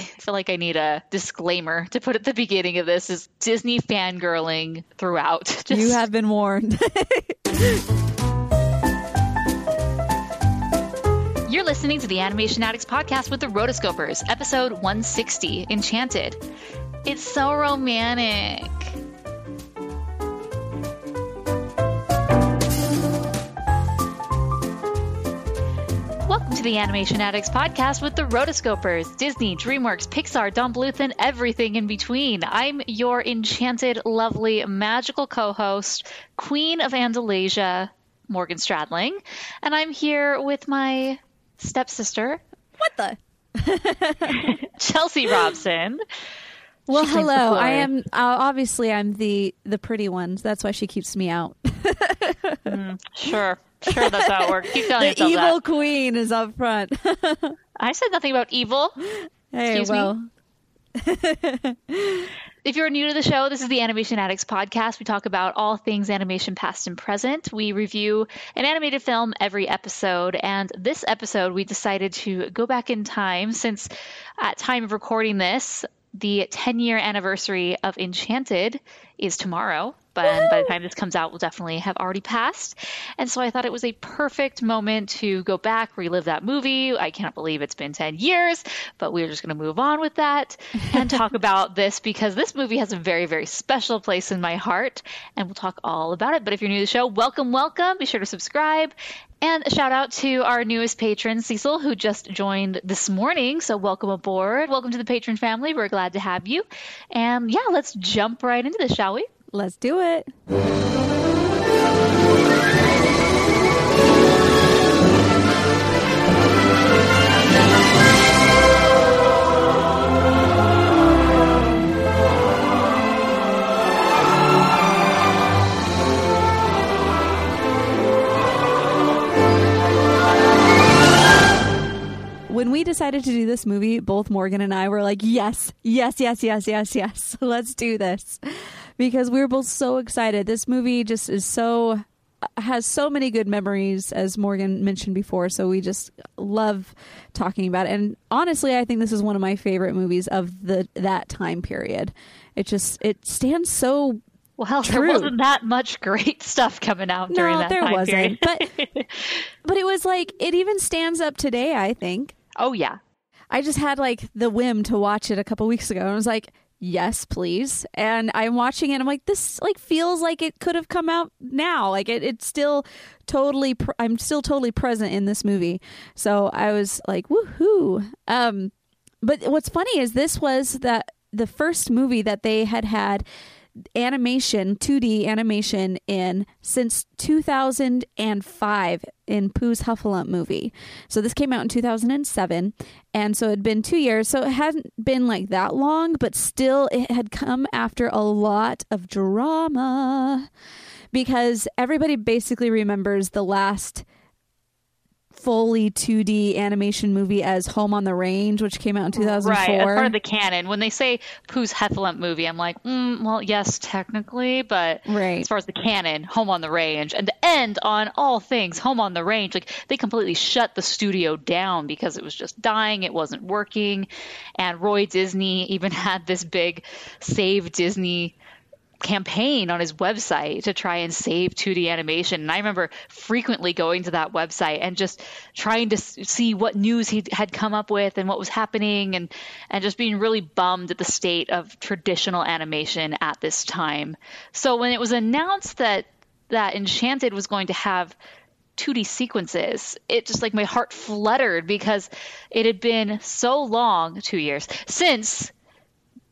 feel like I need a disclaimer to put at the beginning of this is Disney fangirling throughout. Just... You have been warned. You're listening to the Animation Addicts podcast with the Rotoscopers, episode 160, Enchanted. It's so romantic. Welcome to the Animation Addicts podcast with the Rotoscopers, Disney, DreamWorks, Pixar, Don Bluth, and everything in between. I'm your enchanted, lovely, magical co host, Queen of Andalasia, Morgan Stradling, and I'm here with my stepsister. What the? Chelsea Robson. Well, she hello. I am uh, obviously I'm the the pretty one. That's why she keeps me out. mm, sure, sure. That's how it works. Keep telling the evil that. queen is up front. I said nothing about evil. Hey, Excuse well. If you're new to the show, this is the Animation Addicts podcast. We talk about all things animation past and present. We review an animated film every episode, and this episode we decided to go back in time since at time of recording this, the 10 year anniversary of Enchanted is tomorrow. But by the time this comes out, will definitely have already passed. And so I thought it was a perfect moment to go back, relive that movie. I can't believe it's been 10 years, but we're just going to move on with that and talk about this because this movie has a very, very special place in my heart. And we'll talk all about it. But if you're new to the show, welcome, welcome. Be sure to subscribe and a shout out to our newest patron, Cecil, who just joined this morning. So, welcome aboard. Welcome to the patron family. We're glad to have you. And yeah, let's jump right into this, shall we? Let's do it. when we decided to do this movie, both Morgan and I were like, yes, yes, yes, yes, yes, yes, let's do this. Because we were both so excited. This movie just is so has so many good memories as Morgan mentioned before so we just love talking about it and honestly I think this is one of my favorite movies of the that time period it just it stands so well, True. there wasn't that much great stuff coming out during no, that there time wasn't. period. but but it was like it even stands up today. I think. Oh yeah. I just had like the whim to watch it a couple weeks ago and I was like, yes, please. And I'm watching it. I'm like, this like feels like it could have come out now. Like it, it's still totally, I'm still totally present in this movie. So I was like, woohoo. Um, but what's funny is this was that the first movie that they had had animation, 2D animation in since 2005 in Pooh's Heffalump movie. So this came out in 2007. And so it had been two years. So it hadn't been like that long, but still it had come after a lot of drama because everybody basically remembers the last fully 2D animation movie as Home on the Range, which came out in 2004. Right, as part of the canon. When they say Pooh's Heffalump movie, I'm like, mm, well, yes, technically, but right. as far as the canon, Home on the Range, and the end on all things Home on the Range, like they completely shut the studio down because it was just dying, it wasn't working, and Roy Disney even had this big Save Disney campaign on his website to try and save 2D animation. And I remember frequently going to that website and just trying to see what news he had come up with and what was happening and and just being really bummed at the state of traditional animation at this time. So when it was announced that that Enchanted was going to have 2D sequences, it just like my heart fluttered because it had been so long, 2 years since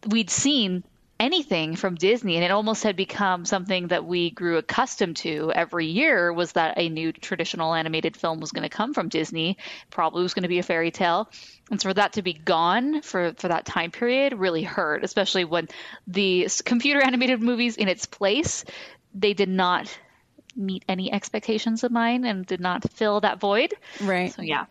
we'd seen anything from Disney, and it almost had become something that we grew accustomed to every year. Was that a new traditional animated film was going to come from Disney? Probably was going to be a fairy tale, and so for that to be gone for for that time period really hurt, especially when the computer animated movies in its place they did not meet any expectations of mine and did not fill that void. Right. So yeah.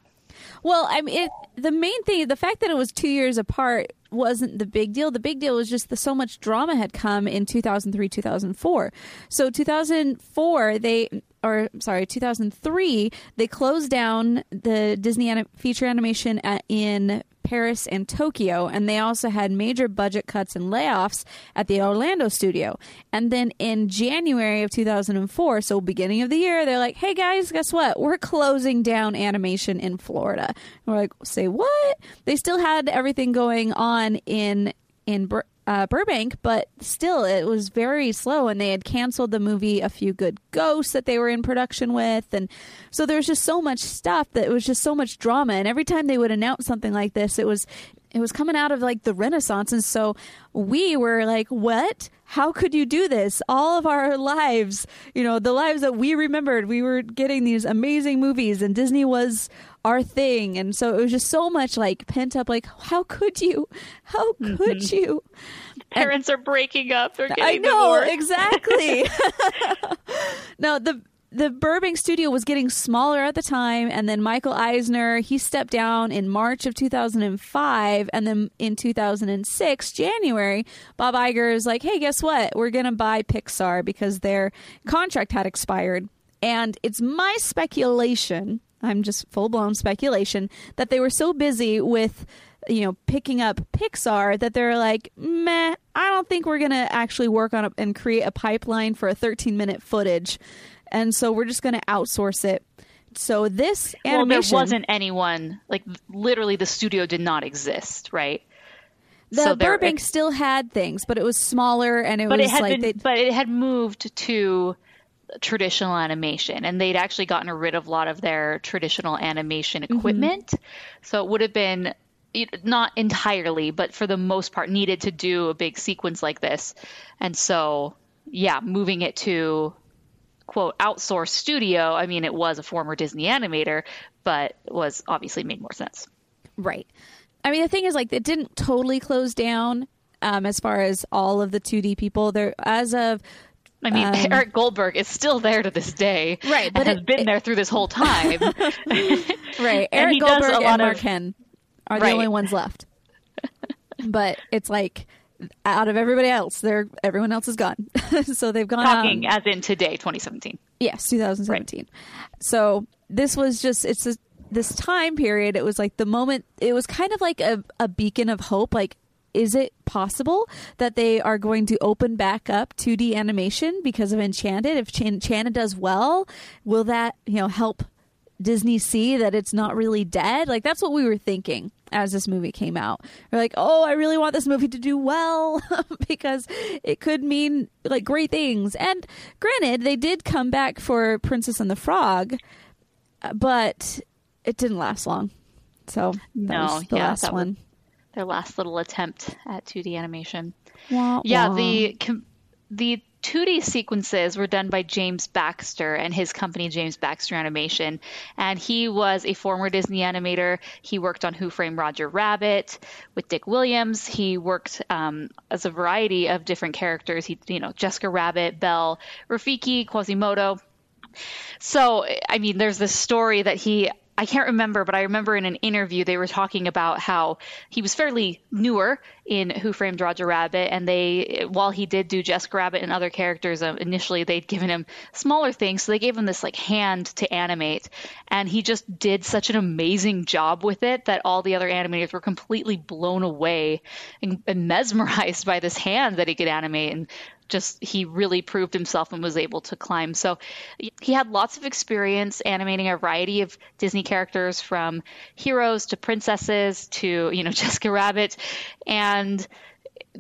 Well, I mean, it, the main thing, the fact that it was two years apart wasn't the big deal. The big deal was just that so much drama had come in 2003, 2004. So 2004, they or sorry, 2003, they closed down the Disney anim- feature animation at, in Paris and Tokyo, and they also had major budget cuts and layoffs at the Orlando studio. And then in January of 2004, so beginning of the year, they're like, "Hey guys, guess what? We're closing down animation in Florida." And we're like, "Say what?" They still had everything going on in in uh, Burbank, but still, it was very slow. And they had canceled the movie A Few Good Ghosts that they were in production with. And so there was just so much stuff that it was just so much drama. And every time they would announce something like this, it was. It was coming out of like the Renaissance. And so we were like, what? How could you do this? All of our lives, you know, the lives that we remembered, we were getting these amazing movies, and Disney was our thing. And so it was just so much like pent up, like, how could you? How could mm-hmm. you? Parents and, are breaking up. They're getting I know, divorced. exactly. no, the the Burbank studio was getting smaller at the time, and then Michael Eisner he stepped down in March of 2005, and then in 2006 January, Bob Iger is like, "Hey, guess what? We're gonna buy Pixar because their contract had expired." And it's my speculation I'm just full blown speculation that they were so busy with you know picking up Pixar that they're like, meh, I don't think we're gonna actually work on it and create a pipeline for a 13 minute footage, and so we're just gonna outsource it. So this animation, well, there wasn't anyone like literally the studio did not exist, right? The so Burbank still had things, but it was smaller and it but was it had like been, but it had moved to traditional animation and they'd actually gotten rid of a lot of their traditional animation mm-hmm. equipment mm-hmm. so it would have been not entirely but for the most part needed to do a big sequence like this and so yeah moving it to quote outsource studio i mean it was a former disney animator but was obviously made more sense right i mean the thing is like it didn't totally close down um, as far as all of the 2D people there as of I mean, um, Eric Goldberg is still there to this day, right? But has it, been it, there through this whole time, right? Eric Goldberg and Mark of, Henn are right. the only ones left. but it's like out of everybody else, they're everyone else is gone. so they've gone talking um, as in today, 2017. Yes, 2017. Right. So this was just it's a, this time period. It was like the moment. It was kind of like a, a beacon of hope. Like is it possible that they are going to open back up 2D animation because of Enchanted? If Enchanted does well, will that you know help Disney see that it's not really dead? Like that's what we were thinking as this movie came out. We're like, oh, I really want this movie to do well because it could mean like great things. And granted, they did come back for Princess and the Frog, uh, but it didn't last long. So that no, was the yeah, last one. Their last little attempt at 2D animation. Wah, yeah, wah. the the 2D sequences were done by James Baxter and his company, James Baxter Animation. And he was a former Disney animator. He worked on Who Framed Roger Rabbit with Dick Williams. He worked um, as a variety of different characters. He, you know, Jessica Rabbit, Belle, Rafiki, Quasimodo. So, I mean, there's this story that he I can't remember, but I remember in an interview they were talking about how he was fairly newer in Who Framed Roger Rabbit, and they, while he did do Jessica Rabbit and other characters, uh, initially they'd given him smaller things, so they gave him this like hand to animate, and he just did such an amazing job with it that all the other animators were completely blown away and, and mesmerized by this hand that he could animate, and just he really proved himself and was able to climb. So he had lots of experience animating a variety of Disney characters from heroes to princesses to, you know, Jessica Rabbit. And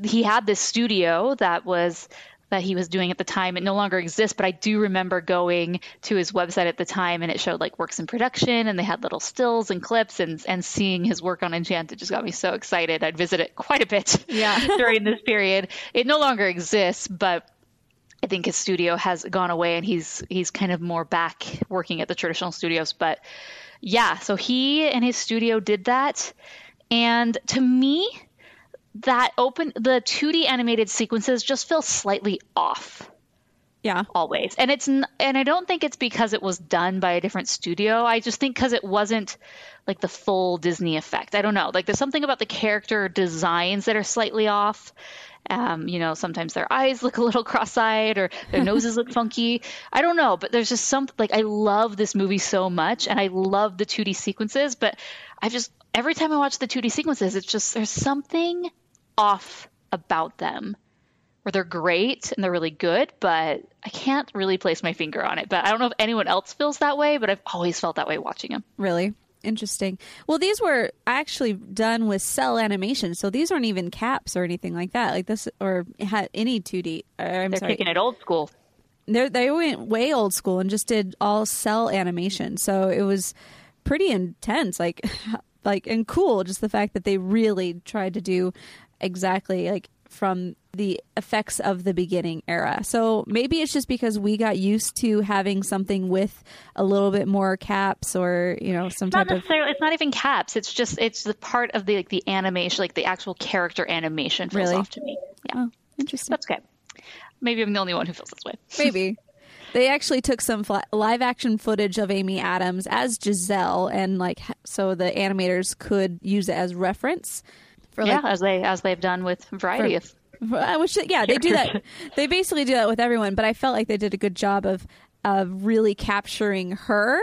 he had this studio that was that he was doing at the time. It no longer exists, but I do remember going to his website at the time and it showed like works in production and they had little stills and clips and and seeing his work on Enchanted just got me so excited. I'd visit it quite a bit yeah. during this period. It no longer exists, but I think his studio has gone away and he's he's kind of more back working at the traditional studios. But yeah, so he and his studio did that. And to me, that open the 2D animated sequences just feel slightly off. Yeah. always. And it's n- and I don't think it's because it was done by a different studio. I just think because it wasn't like the full Disney effect. I don't know. Like there's something about the character designs that are slightly off. Um, you know, sometimes their eyes look a little cross-eyed or their noses look funky. I don't know, but there's just something like I love this movie so much and I love the 2D sequences, but I just every time I watch the 2D sequences, it's just there's something off about them where they're great and they're really good, but I can't really place my finger on it. But I don't know if anyone else feels that way, but I've always felt that way watching them. Really? Interesting. Well, these were actually done with cel animation, so these aren't even CAPS or anything like that. Like this, or had any 2D. uh, I'm They're sorry. taking it old school. They're, they went way old school and just did all cel animation. So it was pretty intense, like, like and cool. Just the fact that they really tried to do exactly like from the effects of the beginning era. So maybe it's just because we got used to having something with a little bit more CAPS or you know some Not type of necessarily. It's not even CAPS. It's just it's the part of the like the animation, like the actual character animation feels Really? off to me. Yeah, oh, interesting. that's okay. Maybe I'm the only one who feels this way. Maybe. They actually took some fl- live action footage of Amy Adams as Giselle, and like so the animators could use it as reference for yeah, as they as they've done with a variety For- of Which yeah, they do that. They basically do that with everyone. But I felt like they did a good job of of really capturing her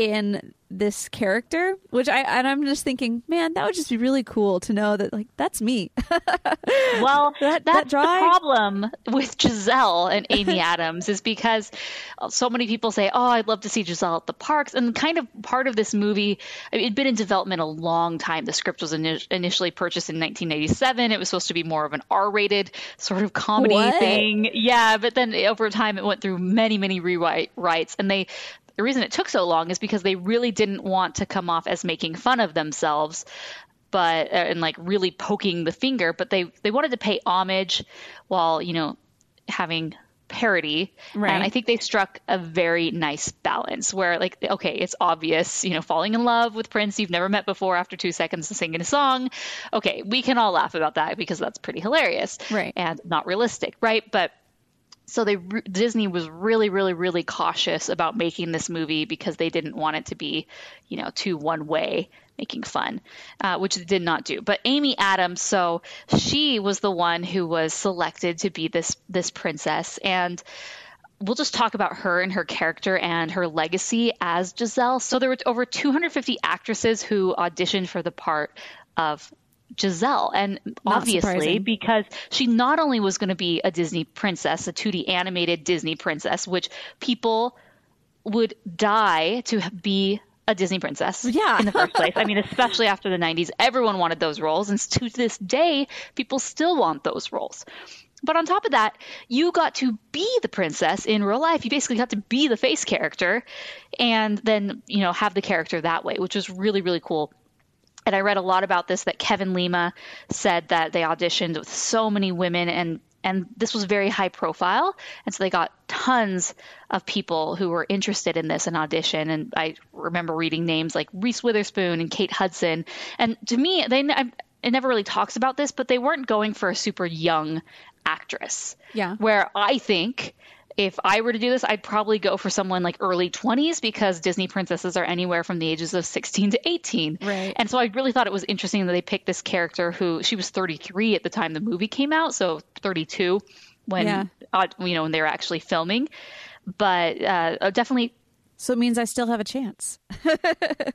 in this character. Which I and I'm just thinking, man, that would just be really cool to know that like that's me. Well, That- that that's the problem with Giselle and Amy Adams is because so many people say, "Oh, I'd love to see Giselle at the parks," and kind of part of this movie, I mean, it'd been in development a long time. The script was ini- initially purchased in 1987. It was supposed to be more of an R-rated sort of comedy What? thing. Yeah, but then over time, it went through many, many rewrites, and they. The reason it took so long is because they really didn't want to come off as making fun of themselves but uh, and like really poking the finger but they they wanted to pay homage while you know having parody Right. and i think they struck a very nice balance where like okay it's obvious you know falling in love with prince you've never met before after two seconds of singing a song okay we can all laugh about that because that's pretty hilarious Right. and not realistic right but so they Disney was really really really cautious about making this movie because they didn't want it to be you know too one way making fun uh, which they did not do but Amy Adams so she was the one who was selected to be this this princess and we'll just talk about her and her character and her legacy as Giselle. So there were over 250 actresses who auditioned for the part of Giselle. And Not obviously, surprising. because she not only was going to be a Disney princess, a 2D animated Disney princess, which people would die to be a Disney princess Yeah. in the first place. I mean, especially after the 90s, everyone wanted those roles. And to this day, people still want those roles. But on top of that, you got to be the princess in real life. You basically got to be the face character and then, you know, have the character that way, which was really, really cool. And I read a lot about this that Kevin Lima said that they auditioned with so many women and and this was very high profile. And so they got tons of people who were interested in this and audition. And i remember reading names like reese witherspoon and kate hudson. And to me they I, it never really talks about this but they weren't going for a super young actress. Yeah. where i think if I were to do this, I'd probably go for someone like early 20s because Disney princesses are anywhere from the ages of 16 to 18. Right. And so I really thought it was interesting that they picked this character who she was 33 at the time the movie came out, so 32 when Yeah. uh, you know when they were actually filming. But uh, definitely So it means I still have a chance.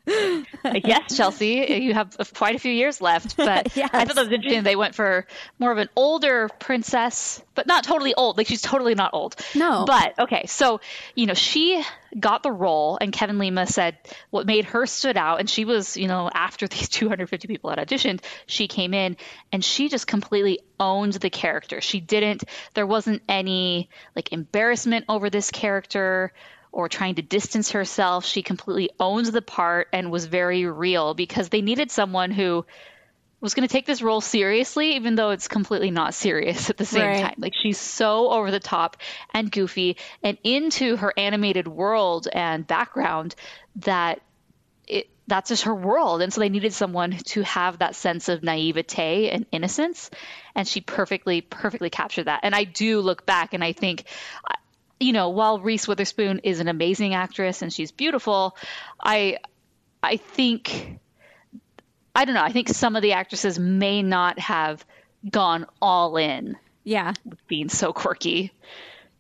yes, Chelsea, you have quite a few years left. But Yes. I thought that was interesting. They went for more of an older princess, but not totally old. Like she's totally not old. No. But okay, so you know she got the role, and Kevin Lima said what made her stood out, and she was you know after these 250 people had auditioned, she came in and she just completely owned the character. She didn't. There wasn't any like embarrassment over this character or trying to distance herself. She completely owns the part and was very real because they needed someone who was going to take this role seriously, even though it's completely not serious at the same Right. time. Like she's so over the top and goofy and into her animated world and background that it that's just her world and so they needed someone to have that sense of naivete and innocence and she perfectly perfectly captured that and i do look back and i think you know, while Reese Witherspoon is an amazing actress and she's beautiful, I I think I don't know. I think some of the actresses may not have gone all in. Yeah. Being so quirky.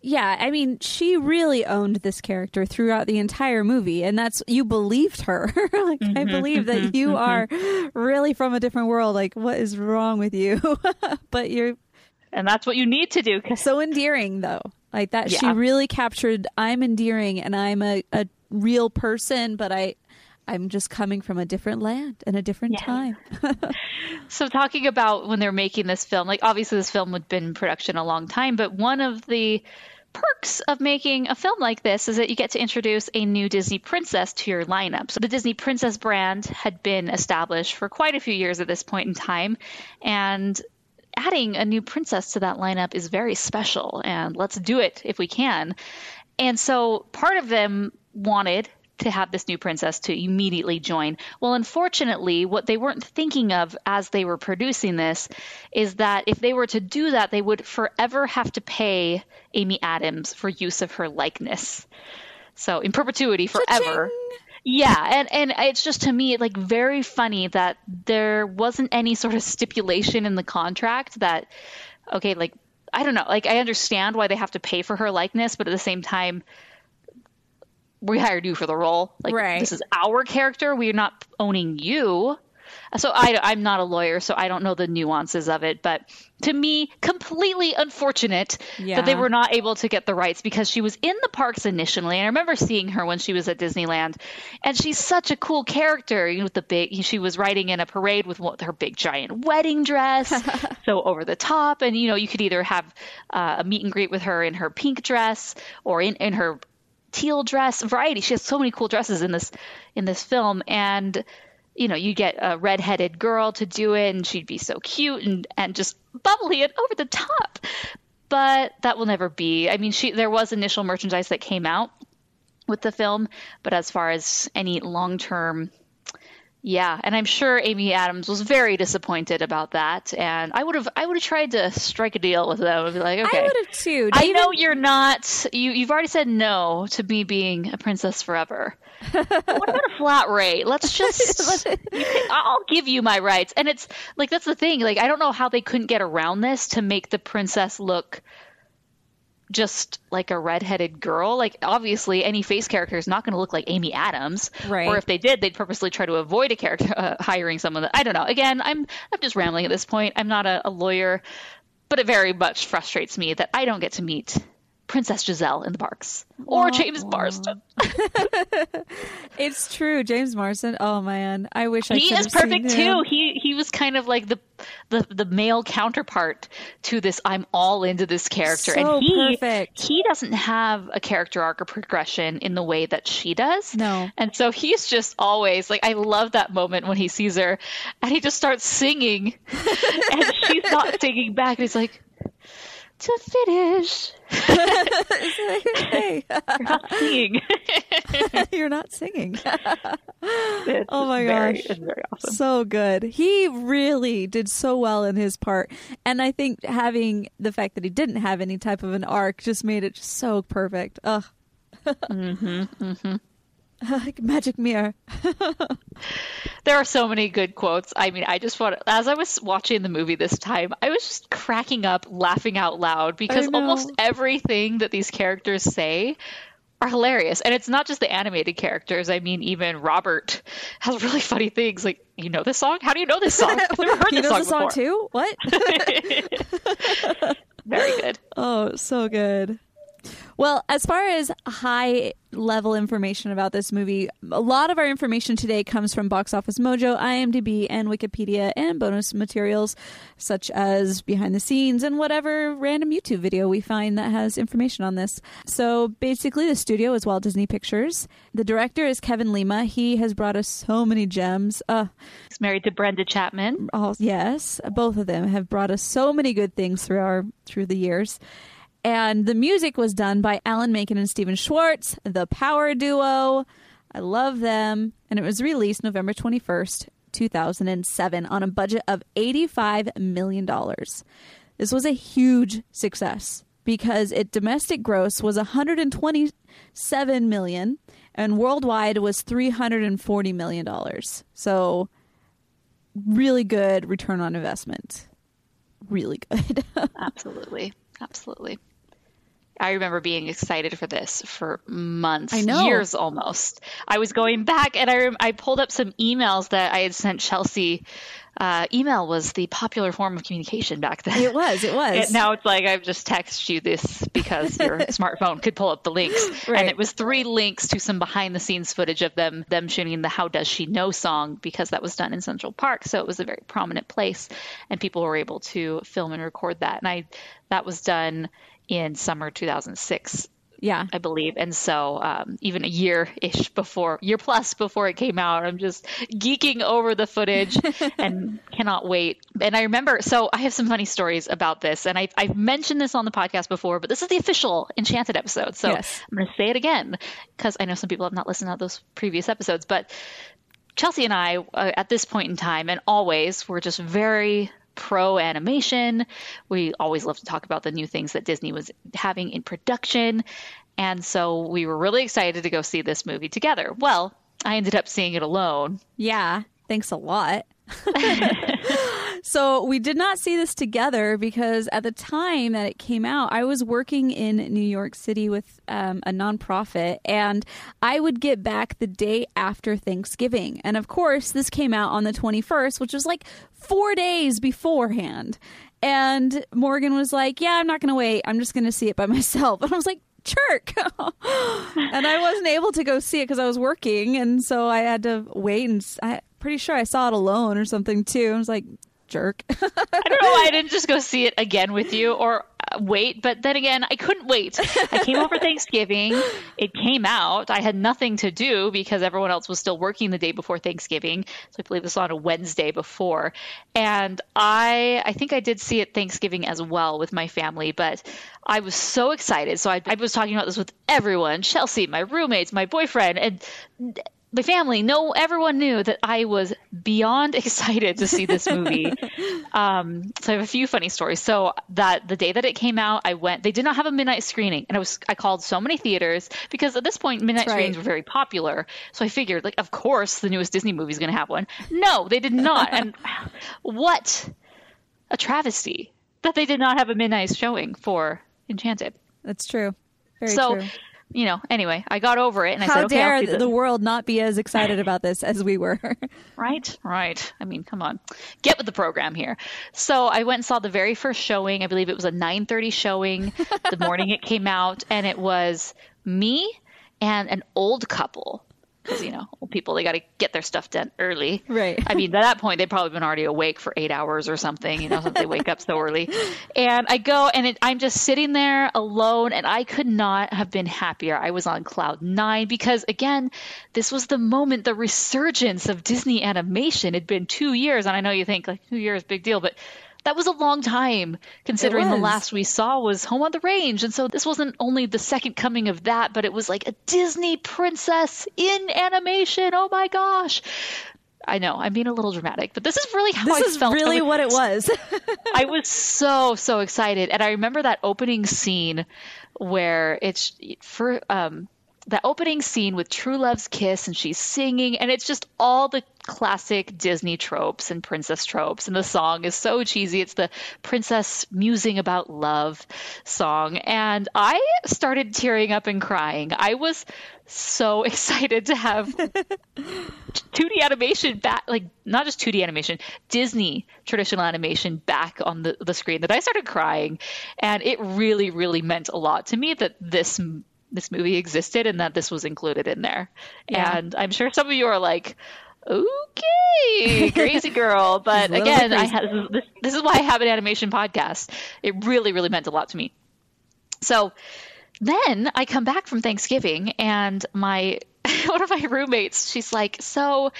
Yeah, I mean, she really owned this character throughout the entire movie, and that's you believed her. like, mm-hmm, I believe that mm-hmm, you mm-hmm. are really from a different world. Like, what is wrong with you? but you're, and that's what you need to do. So endearing, though, like that. Yeah. She really captured. I'm endearing, and I'm a, a real person, but I I'm just coming from a different land and a different yeah. time. so, talking about when they're making this film, like obviously this film had been in production a long time, but one of the perks of making a film like this is that you get to introduce a new Disney princess to your lineup. So, the Disney Princess brand had been established for quite a few years at this point in time, and adding a new princess to that lineup is very special, and let's do it if we can. And so, part of them wanted to have this new princess to immediately join. Well, unfortunately, what they weren't thinking of as they were producing this is that if they were to do that, they would forever have to pay Amy Adams for use of her likeness. So, in perpetuity, forever. Cha-ching! Yeah, and and it's just to me like very funny that there wasn't any sort of stipulation in the contract that okay, like I don't know, like I understand why they have to pay for her likeness, but at the same time we hired you for the role. Like right. this is our character. We're not owning you. So I, I'm not a lawyer, so I don't know the nuances of it. But to me, completely unfortunate yeah. that they were not able to get the rights because she was in the parks initially. And I remember seeing her when she was at Disneyland, and she's such a cool character. You know, with the big, she was riding in a parade with her big giant wedding dress, so over the top. And you know, you could either have uh, a meet and greet with her in her pink dress or in in her teal dress variety. She has so many cool dresses in this in this film, and you know, you get a redheaded girl to do it, and she'd be so cute and and just bubbly and over the top. But that will never be. I mean, she there was initial merchandise that came out with the film, but as far as any long term yeah, and I'm sure Amy Adams was very disappointed about that, and I would have I would have tried to strike a deal with them and be like, okay, I would have too. I even... know you're not you you've already said no to me being a princess forever. what about a flat rate? Let's just I'll give you my rights, and it's like that's the thing. Like I don't know how they couldn't get around this to make the princess look just like a redheaded girl. Like obviously, any face character is not going to look like Amy Adams. Right. Or if they did, they'd purposely try to avoid a character uh, hiring someone that I don't know. Again, I'm I'm just rambling at this point. I'm not a, a lawyer, but it very much frustrates me that I don't get to meet Princess Giselle in the parks or James Marsden. it's true, James Marsden. Oh man, I wish I he is perfect too. He he was kind of like the, the the male counterpart to this. I'm all into this character, so and he perfect. he doesn't have a character arc or progression in the way that she does. No, and so he's just always like I love that moment when he sees her and he just starts singing, and she's not singing back, and he's like to finish. hey. You're not singing. You're not singing. oh my very, gosh. It's very awesome. So good. He really did so well in his part. And I think having the fact that he didn't have any type of an arc just made it just so perfect. Ugh. mm-hmm, mm-hmm. Like magic mirror. there are so many good quotes. I mean, I just want as I was watching the movie this time, I was just cracking up, laughing out loud because almost everything that these characters say are hilarious. And it's not just the animated characters. I mean, even Robert has really funny things like, you know this song? How do you know this song? I've never heard you this know song, the song too? What? Very good. Oh, so good. Well, as far as high level information about this movie, a lot of our information today comes from Box Office Mojo, IMDb, and Wikipedia, and bonus materials such as behind the scenes and whatever random YouTube video we find that has information on this. So basically, the studio is Walt Disney Pictures. The director is Kevin Lima. He has brought us so many gems. Uh, He's married to Brenda Chapman. Oh, yes, both of them have brought us so many good things through our through the years. And the music was done by Alan Menken and Stephen Schwartz, the power duo. I love them. And it was released November 21st, 2007, on a budget of $85 million. This was a huge success. because it domestic gross was 127 million and worldwide was 340 million dollars. So really good return on investment. Really good. Absolutely. Absolutely. I remember being excited for this for months, years almost. I was going back and I, rem- I pulled up some emails that I had sent Chelsea. Uh, email was the popular form of communication back then. It was, it was. It- now it's like I've just texted you this because your smartphone could pull up the links, Right. and it was three links to some behind the scenes footage of them them shooting the "How Does She Know" song because that was done in Central Park, so it was a very prominent place, and people were able to film and record that. And I that was done in summer 2006 yeah. I believe. And so, um, even a year ish before, year plus before it came out, I'm just geeking over the footage and cannot wait. And I remember, so I have some funny stories about this, and I, I've mentioned this on the podcast before, but this is the official Enchanted episode. So Yes. I'm going to say it again because I know some people have not listened to those previous episodes, but Chelsea and I, uh, at this point in time, and always, were just very pro animation. We always love to talk about the new things that Disney was having in production. And so we were really excited to go see this movie together. Well, I ended up seeing it alone. Yeah. Thanks a lot. so we did not see this together because at the time that it came out, I was working in New York City with um, a nonprofit, and I would get back the day after Thanksgiving. And of course, this came out on the 21st, which was like four days beforehand. And Morgan was like, "Yeah, I'm not going to wait. I'm just going to see it by myself." And I was like, Chirk. and I wasn't able to go see it because I was working, and so I had to wait. And I pretty sure I saw it alone or something too. I was like, jerk. I don't know why I didn't just go see it again with you or uh, wait, but then again, I couldn't wait. I came over Thanksgiving. It came out. I had nothing to do because everyone else was still working the day before Thanksgiving. So I believe this was on a Wednesday before. And I I think I did see it Thanksgiving as well with my family, but I was so excited. So I, I was talking about this with everyone, Chelsea, my roommates, my boyfriend, and my family no everyone knew that i was beyond excited to see this movie um, so i have a few funny stories so that the day that it came out i went they did not have a midnight screening and i was i called so many theaters because at this point midnight right. screenings were very popular so i figured like of course the newest disney movie is going to have one no they did not and what a travesty that they did not have a midnight showing for enchanted That's true. Very so true. You know anyway i got over it and i said okay dare the, the world not be as excited about this as we were? Right, right. I mean, come on, get with the program here. So I went and saw the very first showing. I believe it was a 9:30 showing the morning it came out, and it was me and an old couple. Because you know, old people they got to get their stuff done early. Right. I mean, by that point they've probably been already awake for eight hours or something. You know, since they wake up so early. And I go and it, I'm just sitting there alone, and I could not have been happier. I was on cloud nine because again, this was the moment, the resurgence of Disney animation. It'd been two years, and I know you think like two years, big deal, but that was a long time considering the last we saw was Home on the Range. And so this wasn't only the second coming of that, but it was like a Disney princess in animation. Oh my gosh. I know I'm being a little dramatic, but this is really how this I is felt. Really was- what it was. I was so so excited, and I remember that opening scene where it's for um that opening scene with True Love's kiss, and she's singing, and it's just all the classic Disney tropes and princess tropes, and the song is so cheesy. It's the princess musing about love song, and I started tearing up and crying. I was so excited to have 2D animation back, like not just 2D animation, Disney traditional animation back on the, the screen that I started crying. And it really, really meant a lot to me that this this movie existed and that this was included in there. Yeah. And I'm sure some of you are like, okay, crazy girl. But She's a little bit again, I had, this, this is why I have an animation podcast. It really, really meant a lot to me. So then I come back from Thanksgiving and my one of my roommates, she's like, "So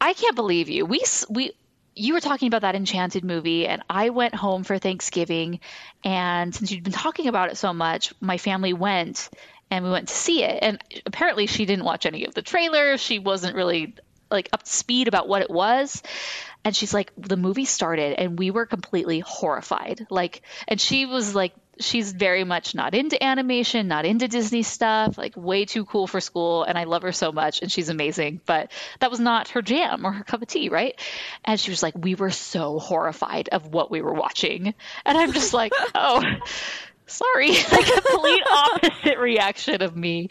I can't believe you. We we you were talking about that enchanted movie and I went home for Thanksgiving and since you'd been talking about it so much, my family went and we went to see it. And apparently she didn't watch any of the trailers. She wasn't really like up to speed about what it was. And she's like, the movie started and we were completely horrified. Like, and she was like, she's very much not into animation, not into Disney stuff, like way too cool for school. And I love her so much and she's amazing. But that was not her jam or her cup of tea, right? And she was like, we were so horrified of what we were watching. And I'm just like, oh. Sorry, like complete opposite reaction of me.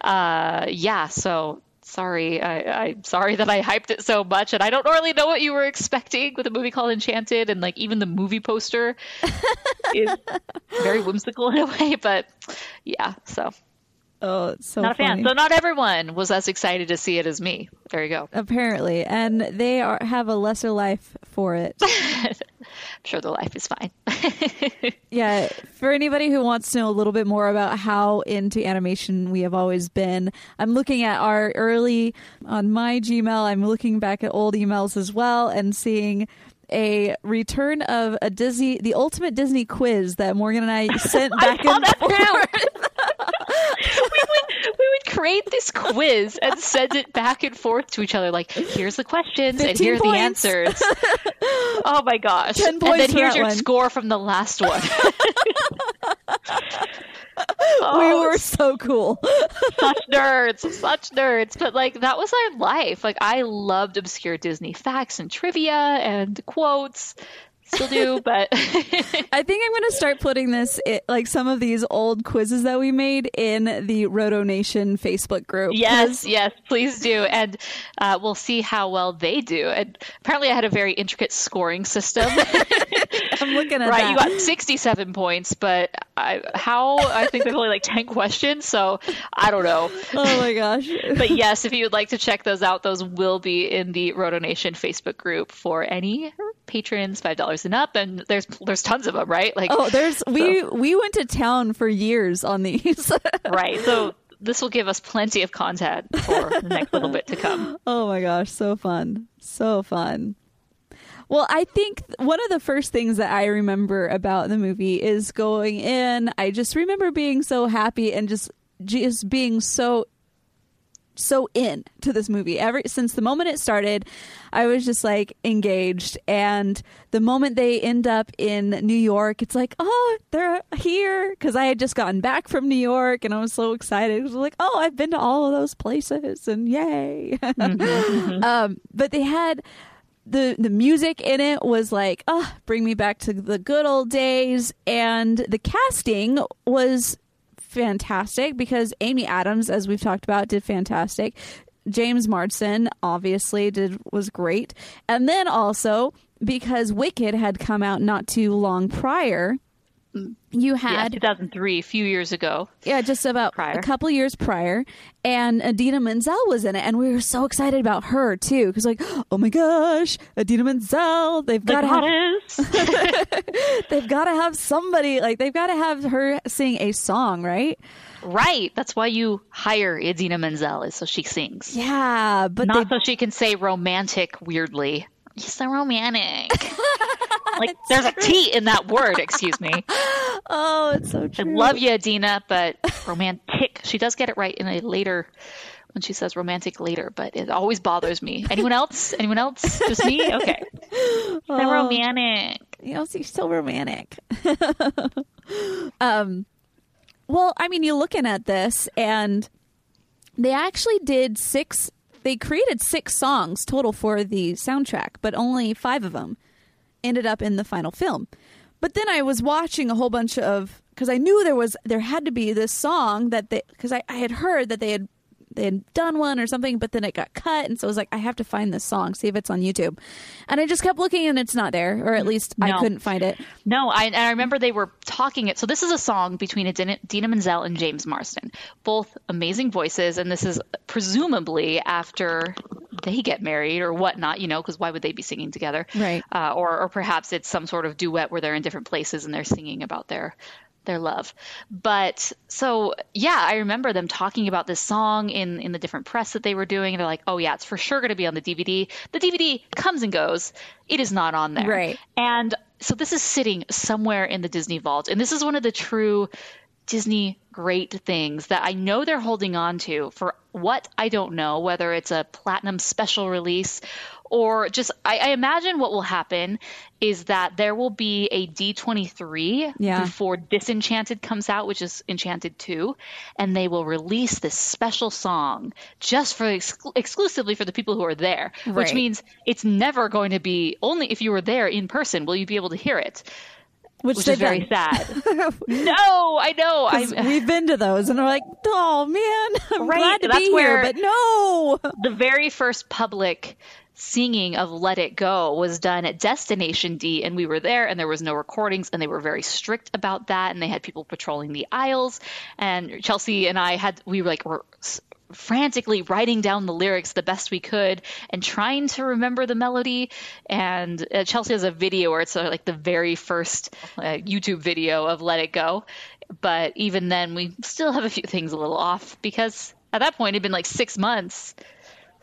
Uh, yeah, so sorry. I, am sorry that I hyped it so much, and I don't really know what you were expecting with a movie called Enchanted, and like even the movie poster is very whimsical in a way. But yeah, so Oh, it's so not a funny. fan. So not everyone was as excited to see it as me. There you go. Apparently, and they are have a lesser life for it. I'm sure the life is fine. yeah, for anybody who wants to know a little bit more about how into animation we have always been, I'm looking at our early on my Gmail. I'm looking back at old emails as well and seeing a return of a Disney, the ultimate Disney quiz that Morgan and I sent back and forth. we would we would create this quiz and send it back and forth to each other. Like, here's the questions and here are the answers. oh my gosh! And then here's your one. score from the last one. we Oh, were so cool. such nerds, such nerds. But like that was our life. Like I loved obscure Disney facts and trivia and quotes. Still do, but I think I'm going to start putting this, i like some of these old quizzes that we made, in the Roto Nation Facebook group. yes, yes, please do, and uh, we'll see how well they do. And apparently, I had a very intricate scoring system. Looking at right, that. you got 67 points, but I, how? I think there's only like 10 questions, so I don't know. oh my gosh. But yes, if you would like to check those out, those will be in the Roto Nation Facebook group for any patrons, five dollars and up. And there's there's tons of them, right? Like, Oh, there's we we went to town for years on these. right. So this will give us plenty of content for the next little bit to come. oh my gosh, so fun. So fun. Well, I think one of the first things that I remember about the movie is going in. I just remember being so happy and just just being so so in to this movie. Ever since the moment it started, I was just like engaged. And the moment they end up in New York, it's like, oh, they're here because I had just gotten back from New York and I was so excited. It was like, oh, I've been to all of those places and yay. um, but they had the the music in it was like, oh, bring me back to the good old days. And the casting was fantastic because Amy Adams, as we've talked about, did fantastic. James Marsden obviously did was great, and then also because Wicked had come out not too long prior, you Yeah, had 2003, a few years ago. yeah, just about Prior. a couple years prior, and Idina Menzel was in it, and we were so excited about her too, because like, oh my gosh, Idina Menzel, they've got to have, they've got to have somebody like they've got to have her sing a song, right? right. That's why you hire Idina Menzel is so she sings. Yeah, but Not they, so she can say romantic weirdly. You're so romantic. like there's a T in that word, excuse me. oh, it's so true. I love you, Idina, but romantic. She does get it right in a later when she says romantic later, but it always bothers me. Anyone else? Anyone else? Just me? Okay. So Oh. romantic. you know, she's so romantic. um, well, I mean, you're looking at this, and they actually did six. They created six songs total for the soundtrack, but only five of them ended up in the final film. But then I was watching a whole bunch of because I knew there was there had to be this song that they because I, I had heard that they had they had done one or something, but then it got cut, and so I was like, I have to find this song, see if it's on YouTube, and I just kept looking, and it's not there, or at least I couldn't find it. No, I, I remember they were talking it. So this is a song between Idina, Dina Menzel and James Marsden, both amazing voices, and this is presumably after they get married or whatnot, you know, because why would they be singing together? Right. Uh, or, or perhaps it's some sort of duet where they're in different places and they're singing about their their love. But so yeah, I remember them talking about this song in in the different press that they were doing, they're like, "Oh yeah, it's for sure going to be on the DVD." The DVD comes and goes; it is not on there. Right. And so this is sitting somewhere in the Disney vault, and this is one of the true Disney great things that I know they're holding on to for what I don't know, whether it's a platinum special release or just I, I, imagine what will happen is that there will be a D23 yeah. before Disenchanted comes out, which is Enchanted 2, and they will release this special song just for ex- exclusively for the people who are there, right. which means it's never going to be only if you were there in person will you be able to hear it. Which, which is very sad. no, I know. We've been to those, and we're like, oh man, I'm right, glad to that's be where here, but no. The very first public singing of Let It Go was done at Destination D, and we were there, and there was no recordings, and they were very strict about that, and they had people patrolling the aisles, and Chelsea and I had we were like were frantically writing down the lyrics the best we could and trying to remember the melody. And uh, Chelsea has a video where it's uh, like the very first uh, YouTube video of Let It Go. But even then, we still have a few things a little off because at that point, it had been like six months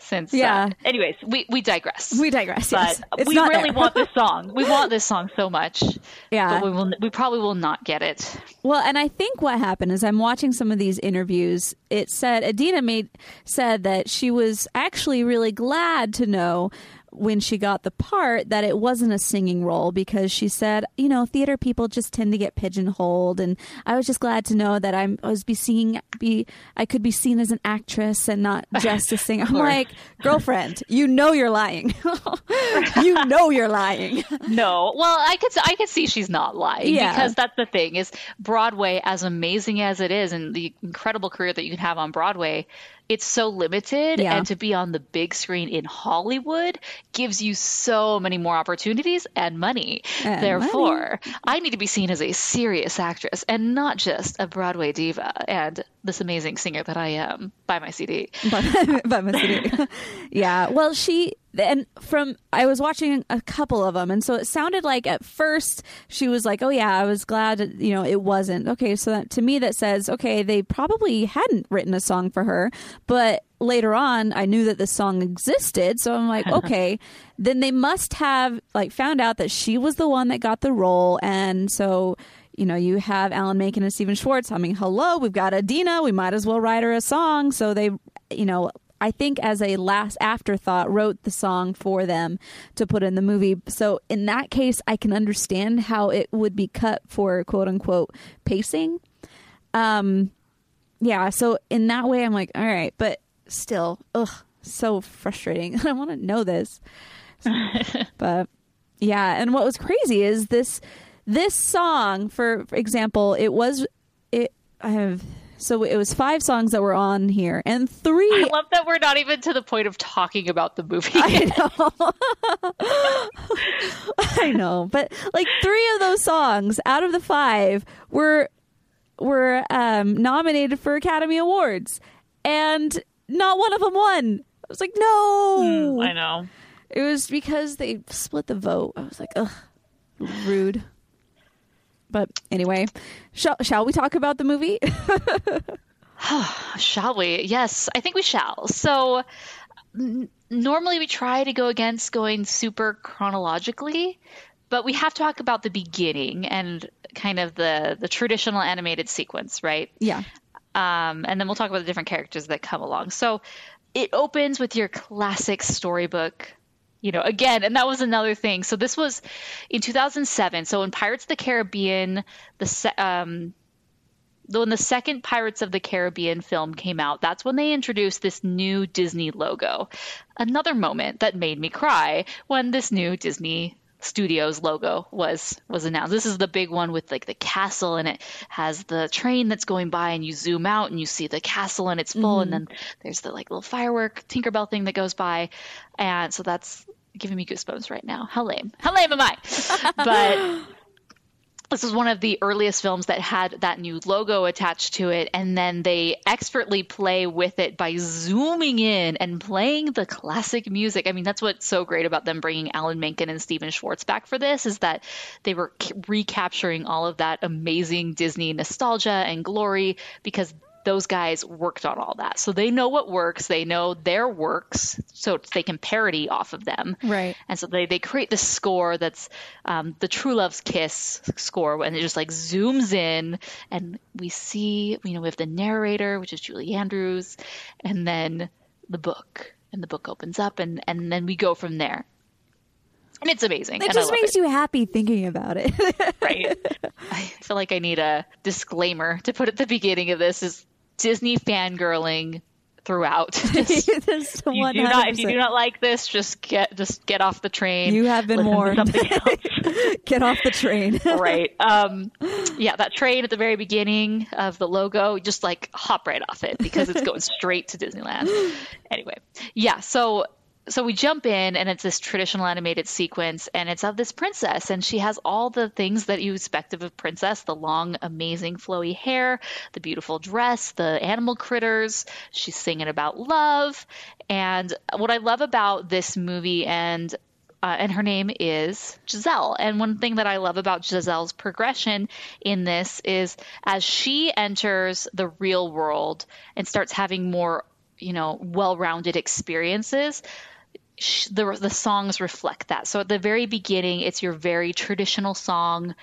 since. Yeah. Uh, anyways, we, we digress. We digress. But yes. We really want this song. We want this song so much. Yeah. But we will. We probably will not get it. Well, and I think what happened is I'm watching some of these interviews. It said Idina made said that she was actually really glad to know when she got the part that it wasn't a singing role because she said, you know, theater people just tend to get pigeonholed, and I was just glad to know that I'm I was be seeing be I could be seen as an actress and not just a singer. I'm like, girlfriend, you know you're lying. you know you're lying. No, well, I could I could see she's not lying Yeah. because that's the thing is Broadway, as amazing as it is, and the incredible career that you can have on Broadway, it's so limited, Yeah. and to be on the big screen in Hollywood gives you so many more opportunities and money. And Therefore, I need to be seen as a serious actress and not just a Broadway diva and this amazing singer that I am by my CD. by, by my city. yeah. Well, she and from I was watching a couple of them, and so it sounded like at first she was like, "Oh yeah, I was glad you know it wasn't." Okay, so that to me that says okay, they probably hadn't written a song for her, but later on I knew that the song existed, so I'm like, okay, then they must have like found out that she was the one that got the role, and so you know, you have Alan Menken and Stephen Schwartz. humming hello, we've got Idina. We might as well write her a song. So they, you know, I think as a last afterthought, wrote the song for them to put in the movie. So in that case, I can understand how it would be cut for quote unquote pacing. Um, yeah. So in that way, I'm like, all right, but still, ugh, so frustrating. I want to know this, but yeah. And what was crazy is this this song for, for example it was it i have so it was five songs that were on here and three I love that we're not even to the point of talking about the movie. I know. I know, but like three of those songs out of the five were were um, nominated for Academy Awards, and not one of them won. I was like, no. I know. It was because they split the vote. I was like, ugh, rude. But anyway, shall shall we talk about the movie? Shall we? Yes, I think we shall. So, n- normally we try to go against going super chronologically, but we have to talk about the beginning and kind of the the traditional animated sequence, right? yeah. Um, and then we'll talk about the different characters that come along. So, it opens with your classic storybook. You know, again, and that was another thing. So this was in 2007. So in Pirates of the Caribbean, the se- um, when the second Pirates of the Caribbean film came out, that's when they introduced this new Disney logo. Another moment that made me cry when this new Disney Studios logo was was announced. This is the big one with like the castle and it has the train that's going by and you zoom out and you see the castle and it's full and mm-hmm. then there's the like little firework Tinkerbell thing that goes by. And so that's giving me goosebumps right now. How lame. How lame am I? but this was one of the earliest films that had that new logo attached to it and then they expertly play with it by zooming in and playing the classic music. I mean that's what's so great about them bringing alan menken and stephen schwartz back for this is that they were recapturing all of that amazing disney nostalgia and glory because those guys worked on all that. So they know what works, they know their works, so they can parody off of them. Right. And so they, they create this score that's um, the True Love's Kiss score, and it just like zooms in, and we see, you know, we have the narrator, which is Julie Andrews, and then the book. And the book opens up, and, and then we go from there. And it's amazing. It just makes it. you happy thinking about it. right. I feel like I need a disclaimer to put at the beginning of this is Disney fangirling throughout. Just, you do not, if you do not like this, just get just get off the train. You have been warned. get off the train. right. Um, yeah, that train at the very beginning of the logo, just like hop right off it because it's going straight to Disneyland. Anyway, yeah. So so we jump in and it's this traditional animated sequence and it's of this princess and she has all the things that you expect of a princess the long amazing flowy hair the beautiful dress the animal critters she's singing about love and what i love about this movie and uh, and her name is Giselle. And one thing that I love about Giselle's progression in this is as she enters the real world and starts having more, you know, well rounded the the songs reflect that. So at the very beginning, it's your very traditional song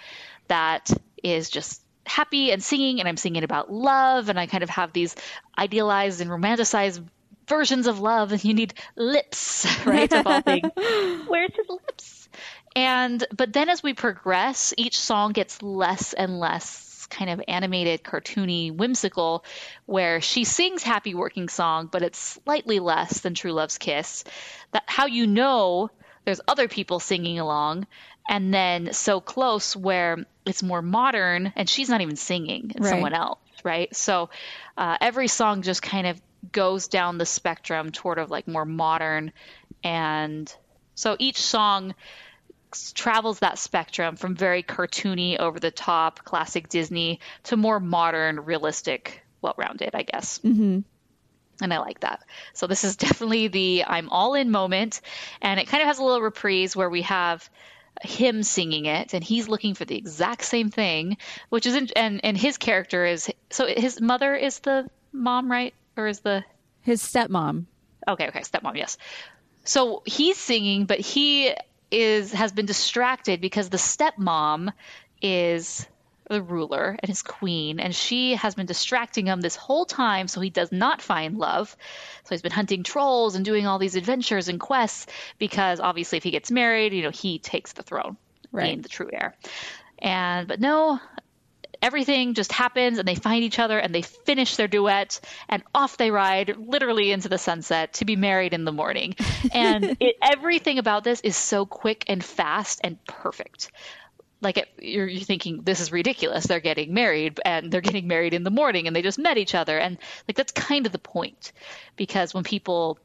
that is just happy and singing, and I'm singing about love, and I kind of have these idealized and romanticized versions of love, and you need lips, right? of all things. Where's his lips? And but then as we progress, each song gets less and less kind of animated, cartoony, whimsical, where she sings Happy Working Song, but it's slightly less than True Love's Kiss. That how you know there's other people singing along, and then so close where it's more modern and she's not even singing, it's right. someone else, right? So uh, every song just kind of goes down the spectrum toward of like more modern and so each song travels that spectrum from very cartoony, over the top, classic Disney to more modern, realistic, well rounded, I guess. Mm-hmm. And I like that. So this is definitely the I'm all in moment. And it kind of has a little reprise where we have him singing it and he's looking for the exact same thing, which is, in, and, and his character is, so his mother is the mom, right? Or is the. His stepmom. Okay, okay, stepmom, yes. So he's singing, but he is has been distracted because the stepmom is the ruler and his queen, and she has been distracting him this whole time so he does not find love. So he's been hunting trolls and doing all these adventures and quests because obviously if he gets married, you know, he takes the throne, right. being the true heir. And but no, everything just happens and they find each other and they finish their duet and off they ride literally into the sunset to be married in the morning. And it, everything about this is so quick and fast and perfect. Like it, you're, you're thinking this is ridiculous. They're getting married and they're getting married in the morning and they just met each other. And like that's kind of the point because when people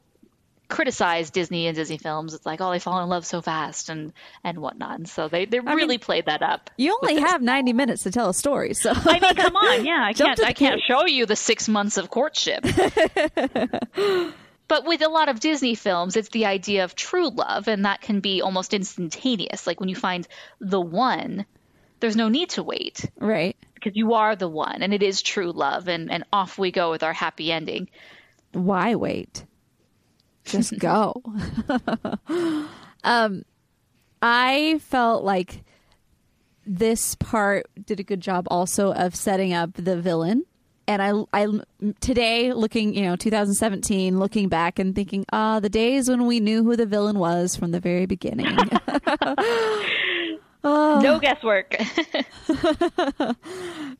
criticize Disney and Disney films. It's like, oh, they fall in love so fast and and whatnot. And so they they I really mean, played that up. You only have ninety minutes to tell a story, so I mean, come on, yeah, I can't I can't show you the six months of courtship. but with a lot of Disney films, it's the idea of true love, and that can be almost instantaneous. Like when you find the one, there's no need to wait, right? Because you are the one, and it is true love, and and off we go with our happy ending. Why wait? Just go. um, I felt like this part did a good job also of setting up the villain. And I, I today looking, you know, 2017, looking back and thinking, ah, the days when we knew who the villain was from the very beginning. oh. No guesswork.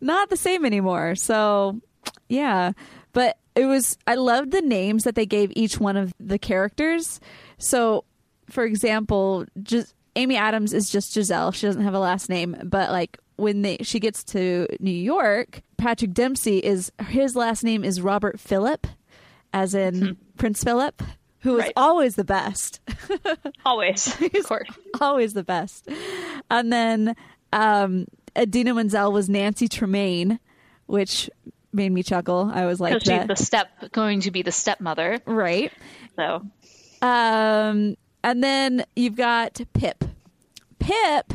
Not the same anymore. So, yeah. But it was I loved the names that they gave each one of the characters. So, for example, just Amy Adams is just Giselle. She doesn't have a last name, but like when they she gets to New York, Patrick Dempsey is his last name is Robert Philip, as in hmm. Prince Philip, who is right. always the best. always, of course, always the best. And then um, Idina Menzel was Nancy Tremaine, which made me chuckle. I was like, she's the step going to be the stepmother, right? So, um, and then you've got Pip. Pip,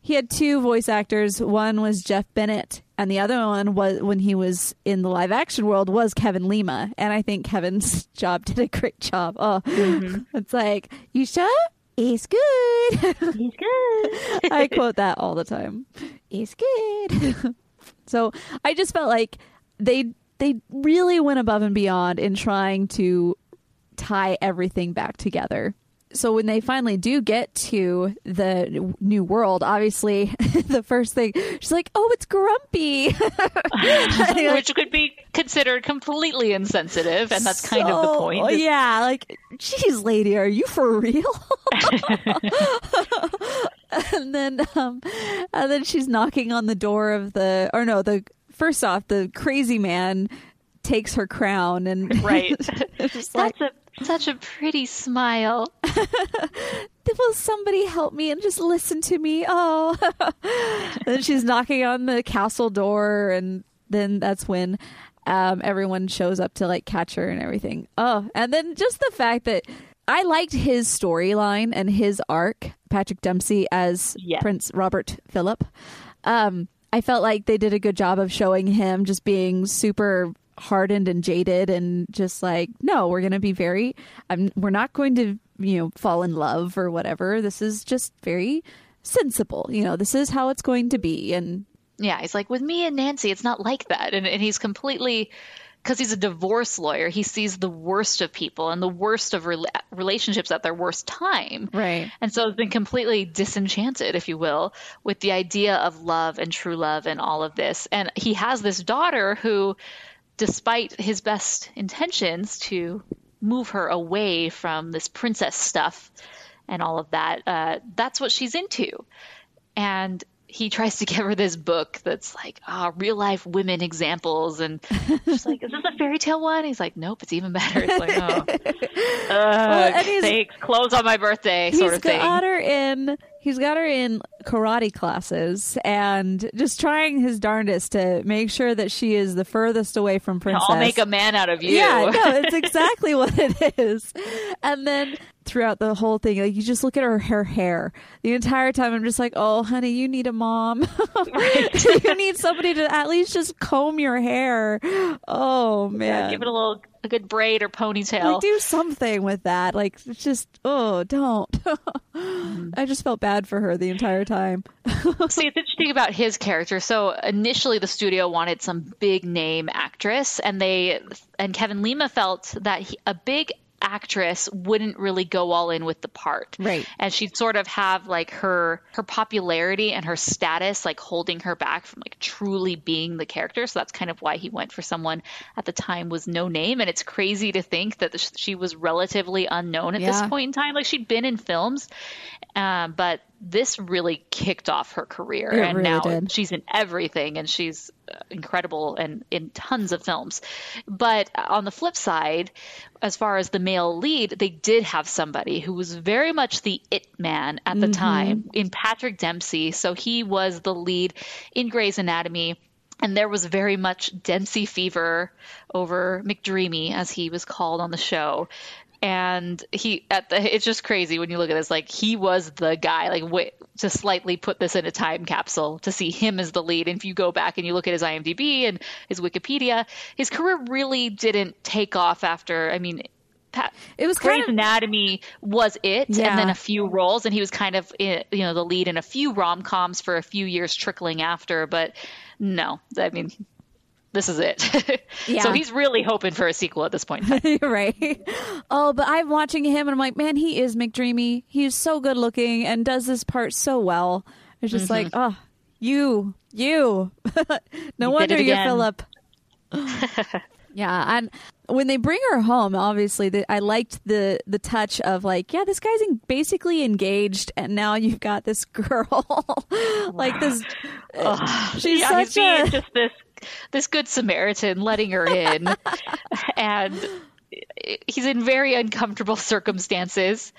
he had two voice actors. One was Jeff Bennett, and the other one was when he was in the live action world was Kevin Lima. And I think Kevin's job did a great job. Oh, mm-hmm. it's like you sure he's good. He's good. I quote that all the time. He's good. so I just felt like they they really went above and beyond in trying to tie everything back together so when they finally do get to the new world, obviously the first thing she's like, "Oh, it's grumpy," which could be considered completely insensitive, and that's so, kind of the point. Yeah, like, geez, lady, are you for real? and then, um, and then she's knocking on the door of the, or no, the first off, the crazy man takes her crown and right. that's like, a such a pretty smile. Will somebody help me and just listen to me? Oh. then she's knocking on the castle door, and then that's when um, everyone shows up to like catch her and everything. Oh, and then just the fact that I liked his storyline and his arc, Patrick Dempsey as yes. Prince Robert Philip. Um, I felt like they did a good job of showing him just being super hardened and jaded and just like no we're going to be very I'm, we're not going to you know fall in love or whatever. This is just very sensible you know this is how it's going to be. And yeah he's like with me and nancy it's not like that. And, and he's completely because he's a divorce lawyer he sees the worst of people and the worst of re- relationships at their worst time. Right. And so he's been completely disenchanted if you will with the idea of love and true love and all of this. And he has this daughter who despite his best intentions to move her away from this princess stuff and all of that, uh, that's what she's into. And he tries to give her this book that's like ah real life women examples and she's like is this a fairy tale one he's like nope it's even better it's like oh uh, well, thanks clothes on my birthday sort of thing he's got her in he's got her in karate classes and just trying his darndest to make sure that she is the furthest away from princess. I'll make a man out of you. Yeah, no, it's exactly what it is. And then throughout the whole thing, like you just look at her her hair the entire time. I'm just like, oh, honey, you need a mom. you need somebody to at least just comb your hair. Oh man, yeah, give it a little a good braid or ponytail. Like, do something with that. Like, it's just oh, don't. mm-hmm. I just felt bad for her the entire time. See, it's interesting about his character. So initially, the studio wanted some big name actress, and they and Kevin Lima felt that he, a big actress wouldn't really go all in with the part. Right. And she'd sort of have like her her popularity and her status like holding her back from like truly being the character. So that's kind of why he went for someone at the time was no name and it's crazy to think that she was relatively unknown at yeah. this point in time. Like she'd been in films um, but this really kicked off her career it and really now did. she's in everything and she's uh, incredible and in tons of films but on the flip side as far as the male lead they did have somebody who was very much the it man at the mm-hmm. time in patrick dempsey so he was the lead in grey's anatomy and there was very much Dempsey fever over McDreamy, as he was called on the show and he at the it's just crazy when you look at this like he was the guy like wait, to slightly put this in a time capsule to see him as the lead and if you go back and you look at his IMDb and his Wikipedia his career really didn't take off after I mean Pat, it was Grey's kind of, Anatomy was it, yeah. and then a few roles, and he was kind of eh, you know the lead in a few rom coms for a few years trickling after. But no, I mean this is it. yeah. So he's really hoping for a sequel at this point. right. Oh, but I'm watching him and I'm like, man, he is McDreamy. He's so good looking and does this part so well. It's just mm-hmm. like, oh, you, you. no you wonder you're Philip. yeah, and when they bring her home, obviously, the, I liked the the touch of like, yeah, this guy's in, basically engaged, and now you've got this girl, like this. she's yeah, such a just this this good Samaritan letting her in, and he's in very uncomfortable circumstances.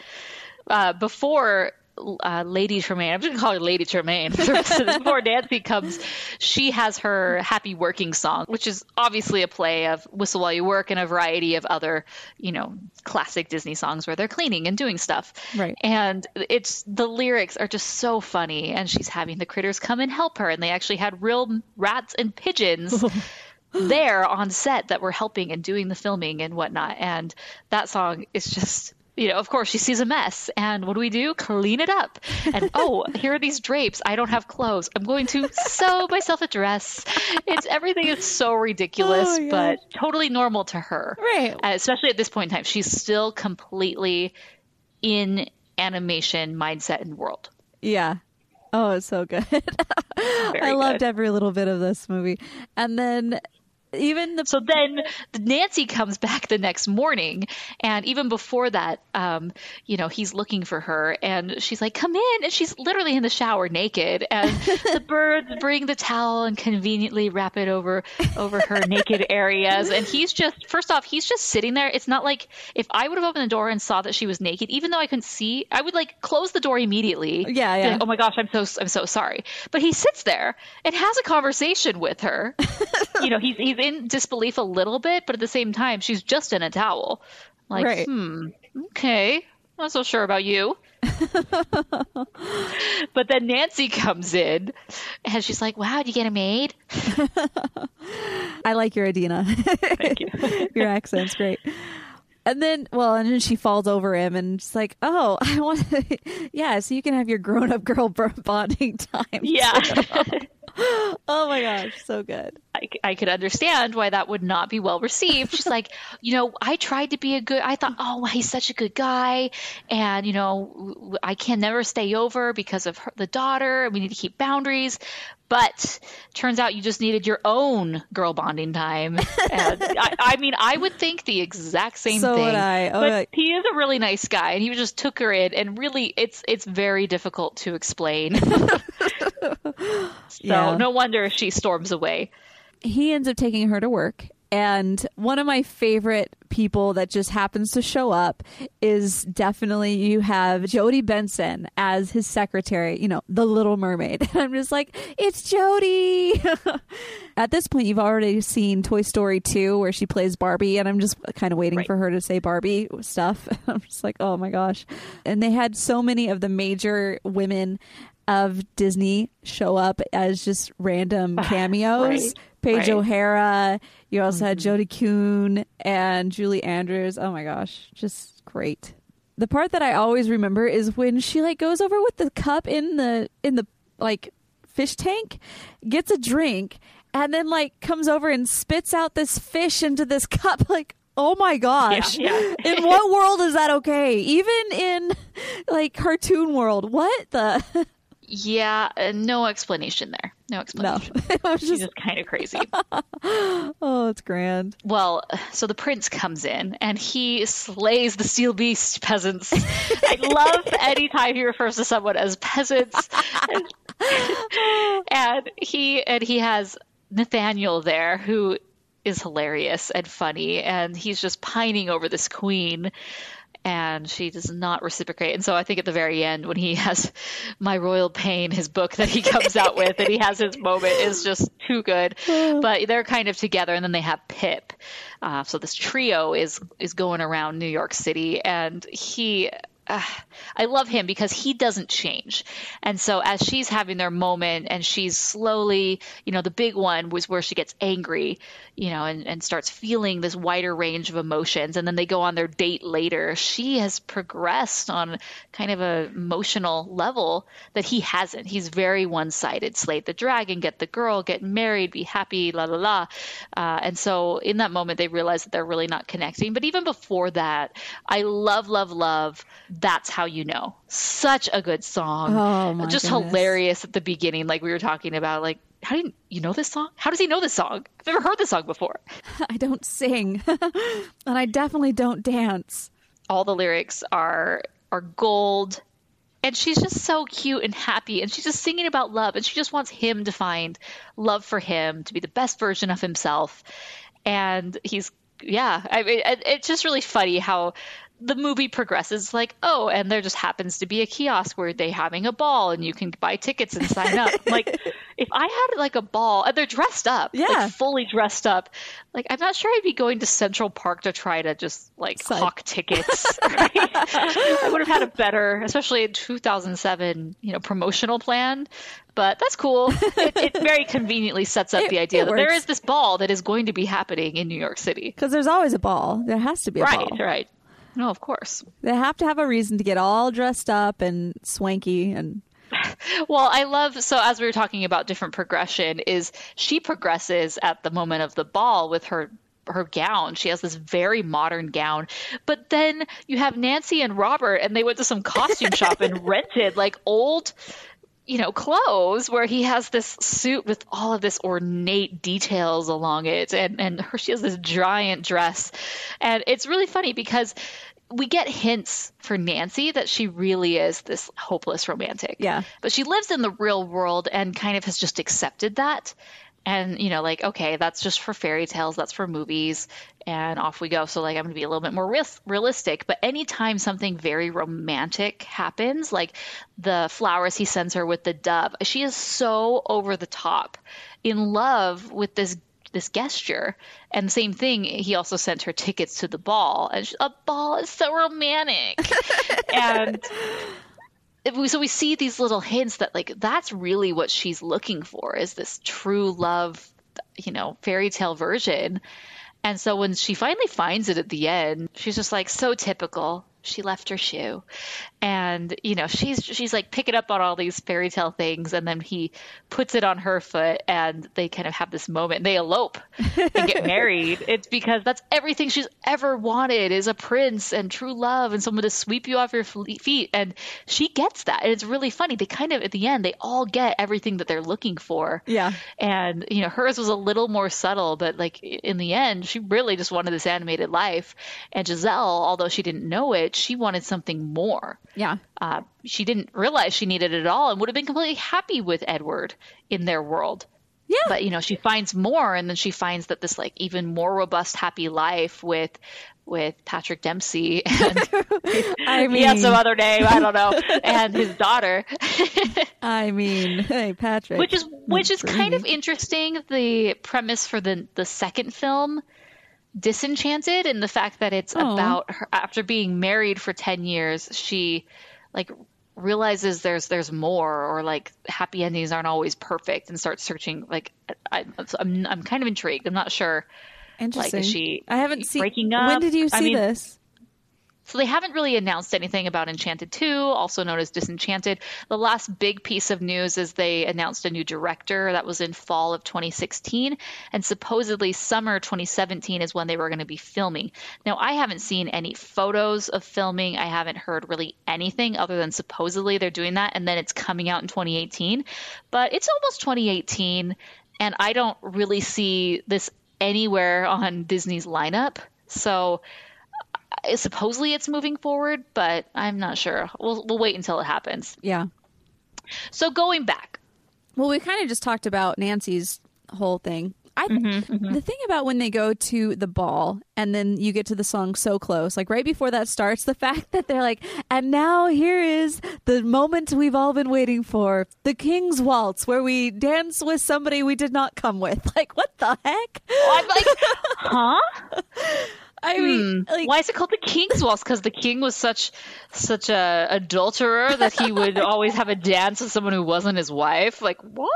Uh, before uh, Lady Tremaine. I'm just gonna call her Lady Tremaine. Before Nancy comes, she has her Happy Working song, which is obviously a play of Whistle While You Work and a variety of other, you know, classic Disney songs where they're cleaning and doing stuff. Right. And it's the lyrics are just so funny, and she's having the critters come and help her, and they actually had real rats and pigeons. there on set that were helping and doing the filming and whatnot. And that song is just you know, of course, she sees a mess, and what do we do? Clean it up. And oh, here are these drapes. I don't have clothes. I'm going to sew myself a dress. It's everything is so ridiculous, Oh, yeah. but totally normal to her. Right. Uh, especially at this point in time, she's still completely in animation mindset and world. Yeah. Oh, it's so good. I loved good. every little bit of this movie. And then even the So then Nancy comes back the next morning, and even before that, um, you know, he's looking for her, and she's like, "Come in," and she's literally in the shower naked, and the birds bring the towel and conveniently wrap it over over her naked areas, and he's just first off, he's just sitting there. It's not like if I would have opened the door and saw that she was naked, even though I couldn't see, I would like close the door immediately. Yeah, yeah. like, oh my gosh, I'm so I'm so sorry. But he sits there and has a conversation with her. you know, he's he's in disbelief a little bit, but at the same time, she's just in a towel. Like, Right. hmm, okay, not so sure about you. but then Nancy comes in, and she's like, "Wow, did you get a maid?" I like your Idina. Thank you. your accent's great. And then, well, and then she falls over him, and she's like, "Oh, I want, to, yeah, so you can have your grown-up girl bonding time." yeah, Oh my gosh, so good. I, I could understand why that would not be well received. She's like, you know, I tried to be a good. I thought, oh, he's such a good guy, and you know, I can never stay over because of her, the daughter. We need to keep boundaries. But turns out you just needed your own girl bonding time. And I, I mean, I would think the exact same So thing. would I. Oh, but yeah. he is a really nice guy, and he just took her in, and really, it's it's very difficult to explain. so Yeah. no wonder she storms away. he ends up taking her to work and one of my favorite people that just happens to show up is definitely you have Jodi Benson as his secretary, you know, the little mermaid. And I'm just like, it's Jodie. At this point you've already seen Toy Story 2 where she plays Barbie and I'm just kind of waiting Right. for her to say Barbie stuff. I'm just like, "Oh my gosh." And they had so many of the major women of Disney show up as just random cameos. Right. Paige Right. O'Hara. You also had Judy Kuhn and Julie Andrews. Oh my gosh, just great. The part that I always remember is when she like goes over with the cup in the in the like fish tank, gets a drink, and then like comes over and spits out this fish into this cup. Like, oh my gosh, Yeah, yeah. in what world is that okay? Even in like cartoon world, what the? Yeah, uh, no explanation there. No No, explanation. it was She's just just kind of crazy. oh, it's grand. well, so the prince comes in and he slays the steel beast peasants. I love anytime he refers to someone as peasants. and he and he has Nathaniel there who is hilarious and funny and he's just pining over this queen and she does not reciprocate. And so I think at the very end, when he has My Royal Pain, his book that he comes out with, and he has his moment is just too good. But they're kind of together, and then they have Pip. Uh, so this trio is is going around New York City, and he. Uh, I love him because he doesn't change. And so as she's having their moment and she's slowly, you know, the big one was where she gets angry, you know, and, and starts feeling this wider range of emotions. And then they go on their date later. She has progressed on kind of a emotional level that he hasn't. He's very one sided. Slay the dragon, get the girl, get married, be happy, la la la. Uh, and so in that moment, they realize that they're really not connecting. But even before that, I love, love, love. That's how you know. Such a good song. Oh, my Just goodness. hilarious at the beginning, like we were talking about. Like, how do you, you know this song? How does he know this song? I've never heard this song before. I don't sing, and I definitely don't dance. all the lyrics are are gold and she's just so cute and happy and she's just singing about love and she just wants him to find love for him to be the best version of himself and he's yeah i mean it- it's just really funny how the movie progresses like, oh, and there just happens to be a kiosk where they're having a ball and you can buy tickets and sign up. like, if I had like a ball and they're dressed up, Yeah. like fully dressed up, like I'm not sure I'd be going to Central Park to try to just like Sign- hawk tickets. Right? I would have had a better, especially in 2007, you know, promotional plan. But that's cool. It, it very conveniently sets up It- the idea that there works. is this ball that is going to be happening in New York City. Because there's always a ball. There has to be a Right, ball. right. No, of course. They have to have a reason to get all dressed up and swanky and Well, I love so as we were talking about different progression is she progresses at the moment of the ball with her her gown. She has this very modern gown. But then you have Nancy and Robert and they went to some costume shop and rented like old you know, clothes where he has this suit with all of this ornate details along it and and her she has this giant dress. And it's really funny because we get hints for Nancy that she really is this hopeless romantic. Yeah. But she lives in the real world and kind of has just accepted that. And, you know, like, okay, that's just for fairy tales, that's for movies, and off we go. So, like, I'm going to be a little bit more real- realistic. But anytime something very romantic happens, like the flowers he sends her with the dove, she is so over the top in love with this this gesture. And same thing, he also sent her tickets to the ball. And she, a ball is so romantic. and so we see these little hints that like that's really what she's looking for is this true love, you know, fairy tale version. And so when she finally finds it at the end, she's just like so typical. She left her shoe. And, you know, she's she's like picking up on all these fairy tale things and then he puts it on her foot and they kind of have this moment. They elope and get married. It's because that's everything she's ever wanted is a prince and true love and someone to sweep you off your feet and she gets that. And it's really funny. They kind of at the end they all get everything that they're looking for. Yeah. And you know, hers was a little more subtle, but like in the end, she really just wanted this animated life. And Giselle, although she didn't know it, she wanted something more. Yeah. Uh, she didn't realize she needed it at all and would have been completely happy with Edward in their world. Yeah. But you know, she finds more, and then she finds that this like even more robust, happy life with with Patrick Dempsey and I he had some mean- other name, I don't know, and his daughter. I mean, hey, Patrick. which is which is kind of interesting the premise for the the second film disenchanted and the fact that it's Aw. about her after being married for 10 years she like realizes there's there's more or like happy endings aren't always perfect and starts searching like I, I'm I'm kind of intrigued I'm not sure Interesting. she I haven't seen. breaking up When did you I see mean- this? So they haven't really announced anything about Enchanted 2, also known as Disenchanted. The last big piece of news is they announced a new director that was in fall of 2016 and supposedly summer 2017 is when they were going to be filming. Now I haven't seen any photos of filming. I haven't heard really anything other than supposedly they're doing that and then it's coming out in 2018. But it's almost 2018 and I don't really see this anywhere on Disney's lineup. So supposedly it's moving forward, but I'm not sure. We'll we'll wait until it happens. Yeah. So going back, Well, we kind of just talked about Nancy's whole thing. I Mm-hmm, the thing about when they go to the ball and then you get to the song so close, like right before that starts, the fact that they're like, and now here is the moment we've all been waiting for, the King's Waltz, where we dance with somebody we did not come with. Like, what the heck? I'm like, huh? I mean, hmm. like, Why is it called the King's Waltz? Because the king was such such a adulterer that he would always have a dance with someone who wasn't his wife. Like what?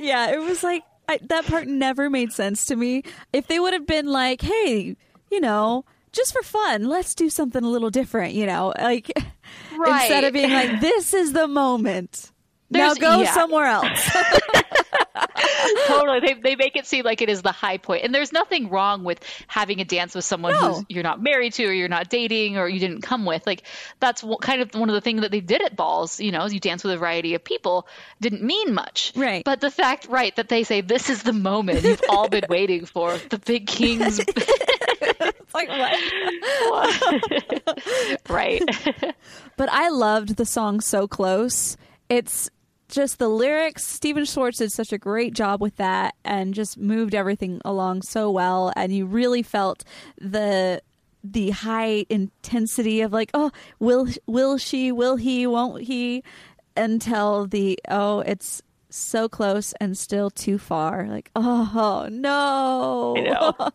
Yeah, it was like I, that part never made sense to me. If they would have been like, "Hey, you know, just for fun, let's do something a little different," you know, like instead of being like, "This is the moment." now go yeah. somewhere else. totally. They, they make it seem like it is the high point. And there's nothing wrong with having a dance with someone No. who you're not married to or you're not dating or you didn't come with. Like that's w- kind of one of the things that they did at balls, you know, you dance with a variety of people didn't mean much. Right. But the fact, right, that they say this is the moment you've all been waiting for, the big king's like what? right. But I loved the song "So Close." It's just the lyrics. Stephen Schwartz did such a great job with that, and just moved everything along so well. And you really felt the the high intensity of like, oh, will will she, will he, won't he, until the oh, it's so close and still too far. Like, oh no.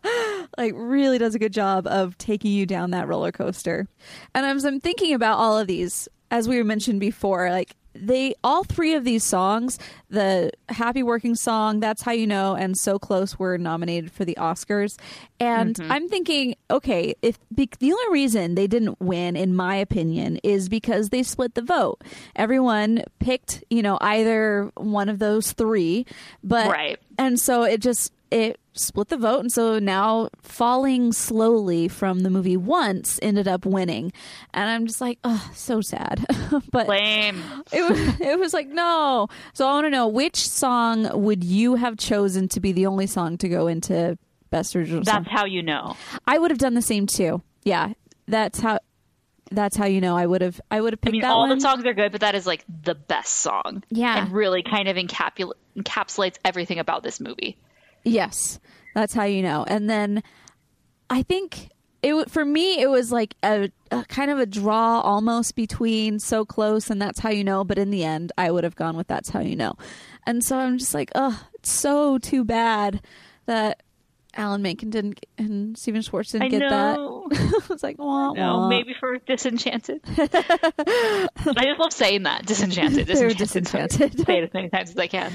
like really does a good job of taking you down that roller coaster. And as I'm thinking about all of these, as we mentioned before, like they all three of these songs, the Happy Working song, That's How You Know, and So Close were nominated for the Oscars. And mm-hmm. I'm thinking, okay, if be, the only reason they didn't win, in my opinion, is because they split the vote. Everyone picked, you know, either one of those three, but right. and so it just it split the vote and so now falling slowly from the movie once ended up winning and i'm just like oh so sad but Lame. it was, it was like no so i want to know which song would you have chosen to be the only song to go into best original that's song? how you know i would have done the same too yeah that's how that's how you know I would have I would have picked I mean, all one. the songs are good, but that is like the best song. Yeah, and really kind of encapul- encapsulates everything about this movie. Yes, that's how you know. And then I think it for me it was like a, a, kind of a draw almost between so close and that's how you know but in the end i would have gone with that's how you know and so i'm just like oh it's so too bad that alan menken didn't and stephen schwartz didn't I get know. that i was like wah, no, wah. maybe for disenchanted i just love saying that disenchanted disenchanted, disenchanted. say it as many times as i can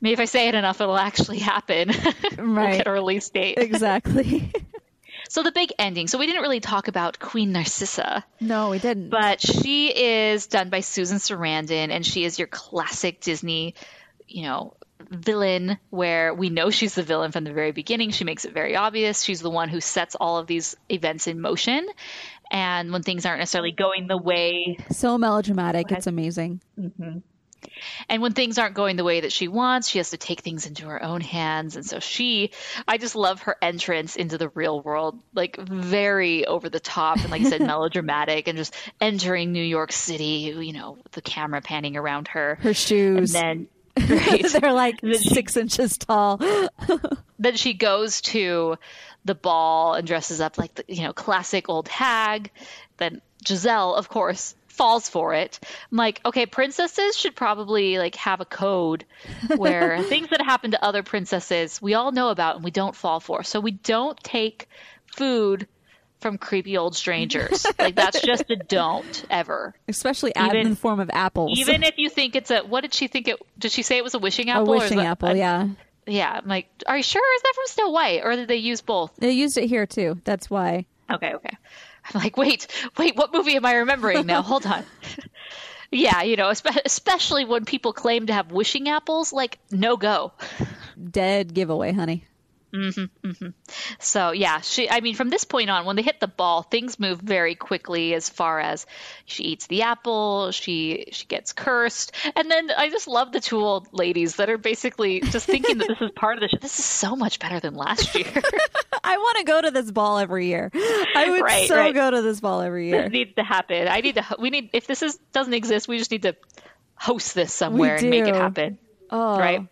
Maybe if I say it enough, it'll actually happen. Right. we'll get a release date. Exactly. so the big ending. So we didn't really talk about Queen Narcissa. No, we didn't. But she is done by Susan Sarandon, and she is your classic Disney, you know, villain where we know she's the villain from the very beginning. She makes it very obvious. She's the one who sets all of these events in motion. And when things aren't necessarily going the way. So melodramatic. It's amazing. Mm-hmm. And when things aren't going the way that she wants, she has to take things into her own hands. And so she, I just love her entrance into the real world, like very over the top and, like I said, melodramatic, and just entering New York City, you know, the camera panning around her. Her shoes. And then, right. They're like six she, inches tall. then she goes to the ball and dresses up like the, you know, classic old hag. Then Giselle, of course, falls for it. I'm like, okay, princesses should probably like have a code where things that happen to other princesses we all know about and we don't fall for. So we don't take food from creepy old strangers. like that's just a don't ever. Especially even, in the form of apples. Even if you think it's a what did she think it did she say it was a wishing apple? A wishing apple, a, yeah. Yeah. I'm like, are you sure? Is that from Snow White? Or did they use both? They used it here too. That's why. Okay, okay. I'm like, wait, wait, what movie am I remembering now? Hold on. yeah, you know, especially when people claim to have wishing apples, like, no go. Dead giveaway, honey. Mm-hmm, mm-hmm. So yeah, she. I mean, from this point on, when they hit the ball, things move very quickly. As far as she eats the apple, she she gets cursed, and then I just love the two old ladies that are basically just thinking that this is part of the show. This is so much better than last year. I want to go to this ball every year. I would right, so right. go to this ball every year. This needs to happen. I need to. We need. If this is doesn't exist, we just need to host this somewhere and make it happen. Oh, right.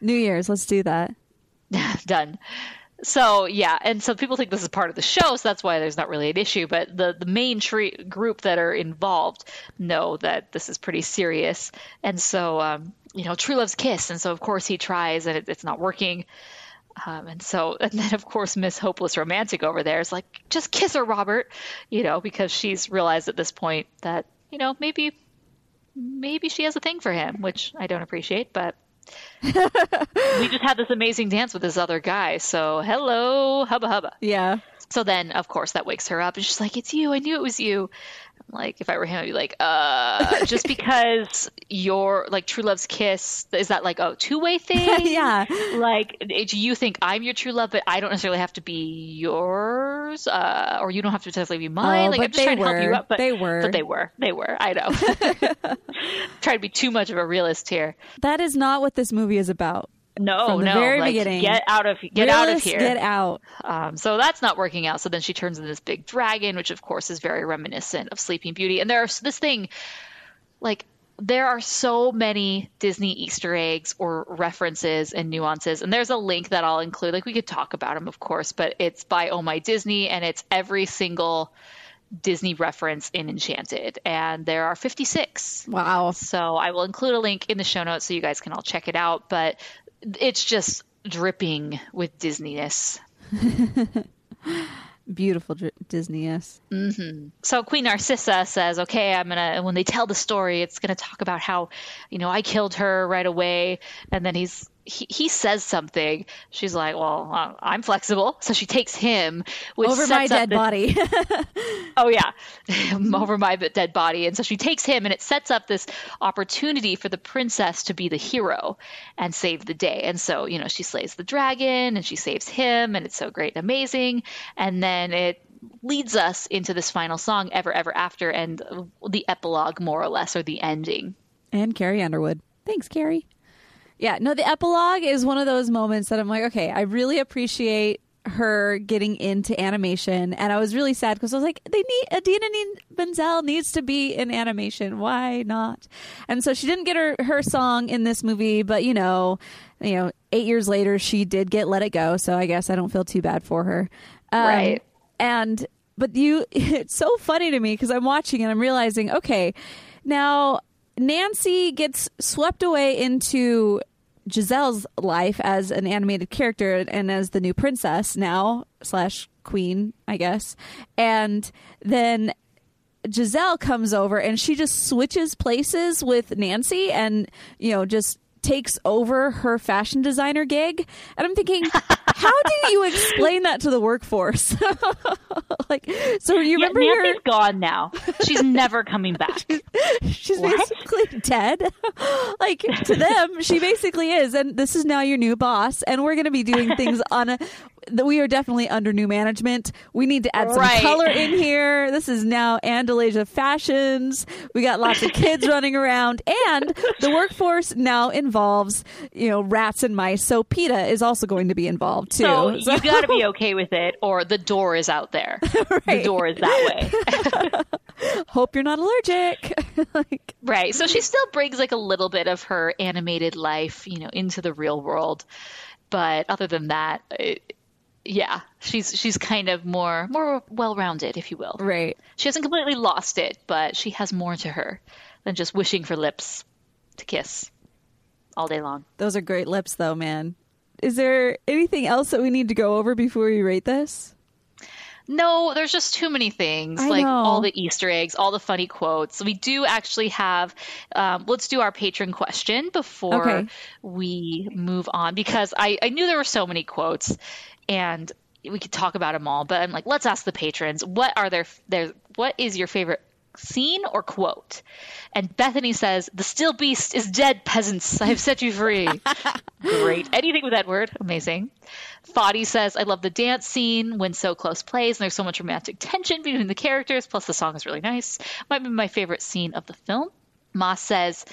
New Year's. Let's do that. done. So yeah, and so people think this is part of the show, so that's why there's not really an issue. But the the main tree group that are involved know that this is pretty serious, and so um, you know, True Love's kiss, and so of course he tries, and it, it's not working. Um, and so, and then of course, Miss Hopeless Romantic over there is like, just kiss her, Robert, you know, because she's realized at this point that you know maybe maybe she has a thing for him, which I don't appreciate, but we just had this amazing dance with this other guy. So hello, hubba hubba. Yeah. So then, of course, that wakes her up, and she's like, "It's you. I knew it was you." Like if I were him, I'd be like, uh, just because you're like true love's kiss, is that like a two way thing? yeah. Like, do you think I'm your true love, but I don't necessarily have to be yours, uh, or you don't have to necessarily be mine? Oh, like, I'm just trying were. to help you up, but they were, but they were, they were. I know. Try to be too much of a realist here. That is not what this movie is about. No, From the no, very like, beginning. Get out of get Realist, out of here. Get out. Um, so that's not working out. So then she turns into this big dragon, which of course is very reminiscent of Sleeping Beauty. And there's this thing, like there are so many Disney Easter eggs or references and nuances. And there's a link that I'll include. Like we could talk about them, of course, but it's by Oh My Disney and it's every single Disney reference in Enchanted. And there are 56. Wow. So I will include a link in the show notes so you guys can all check it out. But it's just dripping with Disneyness. Beautiful Disney, yes. Mm-hmm. So Queen Narcissa says, "Okay, I'm gonna." When they tell the story, it's gonna talk about how, you know, I killed her right away, and then he's he, he says something. She's like, "Well, I'm flexible," so she takes him over my dead this, body. oh yeah, over my dead body, and so she takes him, and it sets up this opportunity for the princess to be the hero and save the day. And so you know, she slays the dragon, and she saves him, and it's so great and amazing. And then it leads us into this final song, "Ever Ever After," and the epilogue, more or less, or the ending. And Carrie Underwood. Thanks, Carrie. Yeah, no, the epilogue is one of those moments that I'm like, okay, I really appreciate her getting into animation, and I was really sad because I was like, they need Idina Menzel needs to be in animation. Why not? And so she didn't get her her song in this movie, but you know, you know, eight years later, she did get Let It Go, so I guess I don't feel too bad for her. Um, right. And but you, it's so funny to me because I'm watching and I'm realizing, okay, now Nancy gets swept away into Giselle's life as an animated character and as the new princess now slash queen, I guess. And then Giselle comes over and she just switches places with Nancy and, you know, just takes over her fashion designer gig. And I'm thinking, how do you explain that to the workforce? like, so you remember yeah, Nancy's your... gone now. She's never coming back. she's, she's basically dead. like to them, she basically is. And this is now your new boss. And we're going to be doing things on a we are definitely under new management. We need to add some right. color in here. This is now Andalasia Fashions. We got lots of kids running around, and the workforce now involves you know rats and mice. So PETA is also going to be involved too. So, so. you got to be okay with it, or the door is out there. right. The door is that way. Hope you're not allergic. like, right. So she still brings like a little bit of her animated life, you know, into the real world. But other than that, it, yeah, she's she's kind of more more well-rounded, if you will. Right. She hasn't completely lost it, but she has more to her than just wishing for lips to kiss all day long. Those are great lips, though, man. Is there anything else that we need to go over before we rate this? No, there's just too many things. I like know. all the Easter eggs, all the funny quotes. We do actually have. Um, let's do our patron question before okay. we move on because I, I knew there were so many quotes, and we could talk about them all. But I'm like, let's ask the patrons. What are their their what is your favorite scene or quote? And Bethany says, "The still beast is dead, peasants. I have set you free." Great. Anything with that word, amazing. Foddy says, "I love the dance scene when so close plays, and there's so much romantic tension between the characters. Plus, the song is really nice. Might be my favorite scene of the film." Moss says,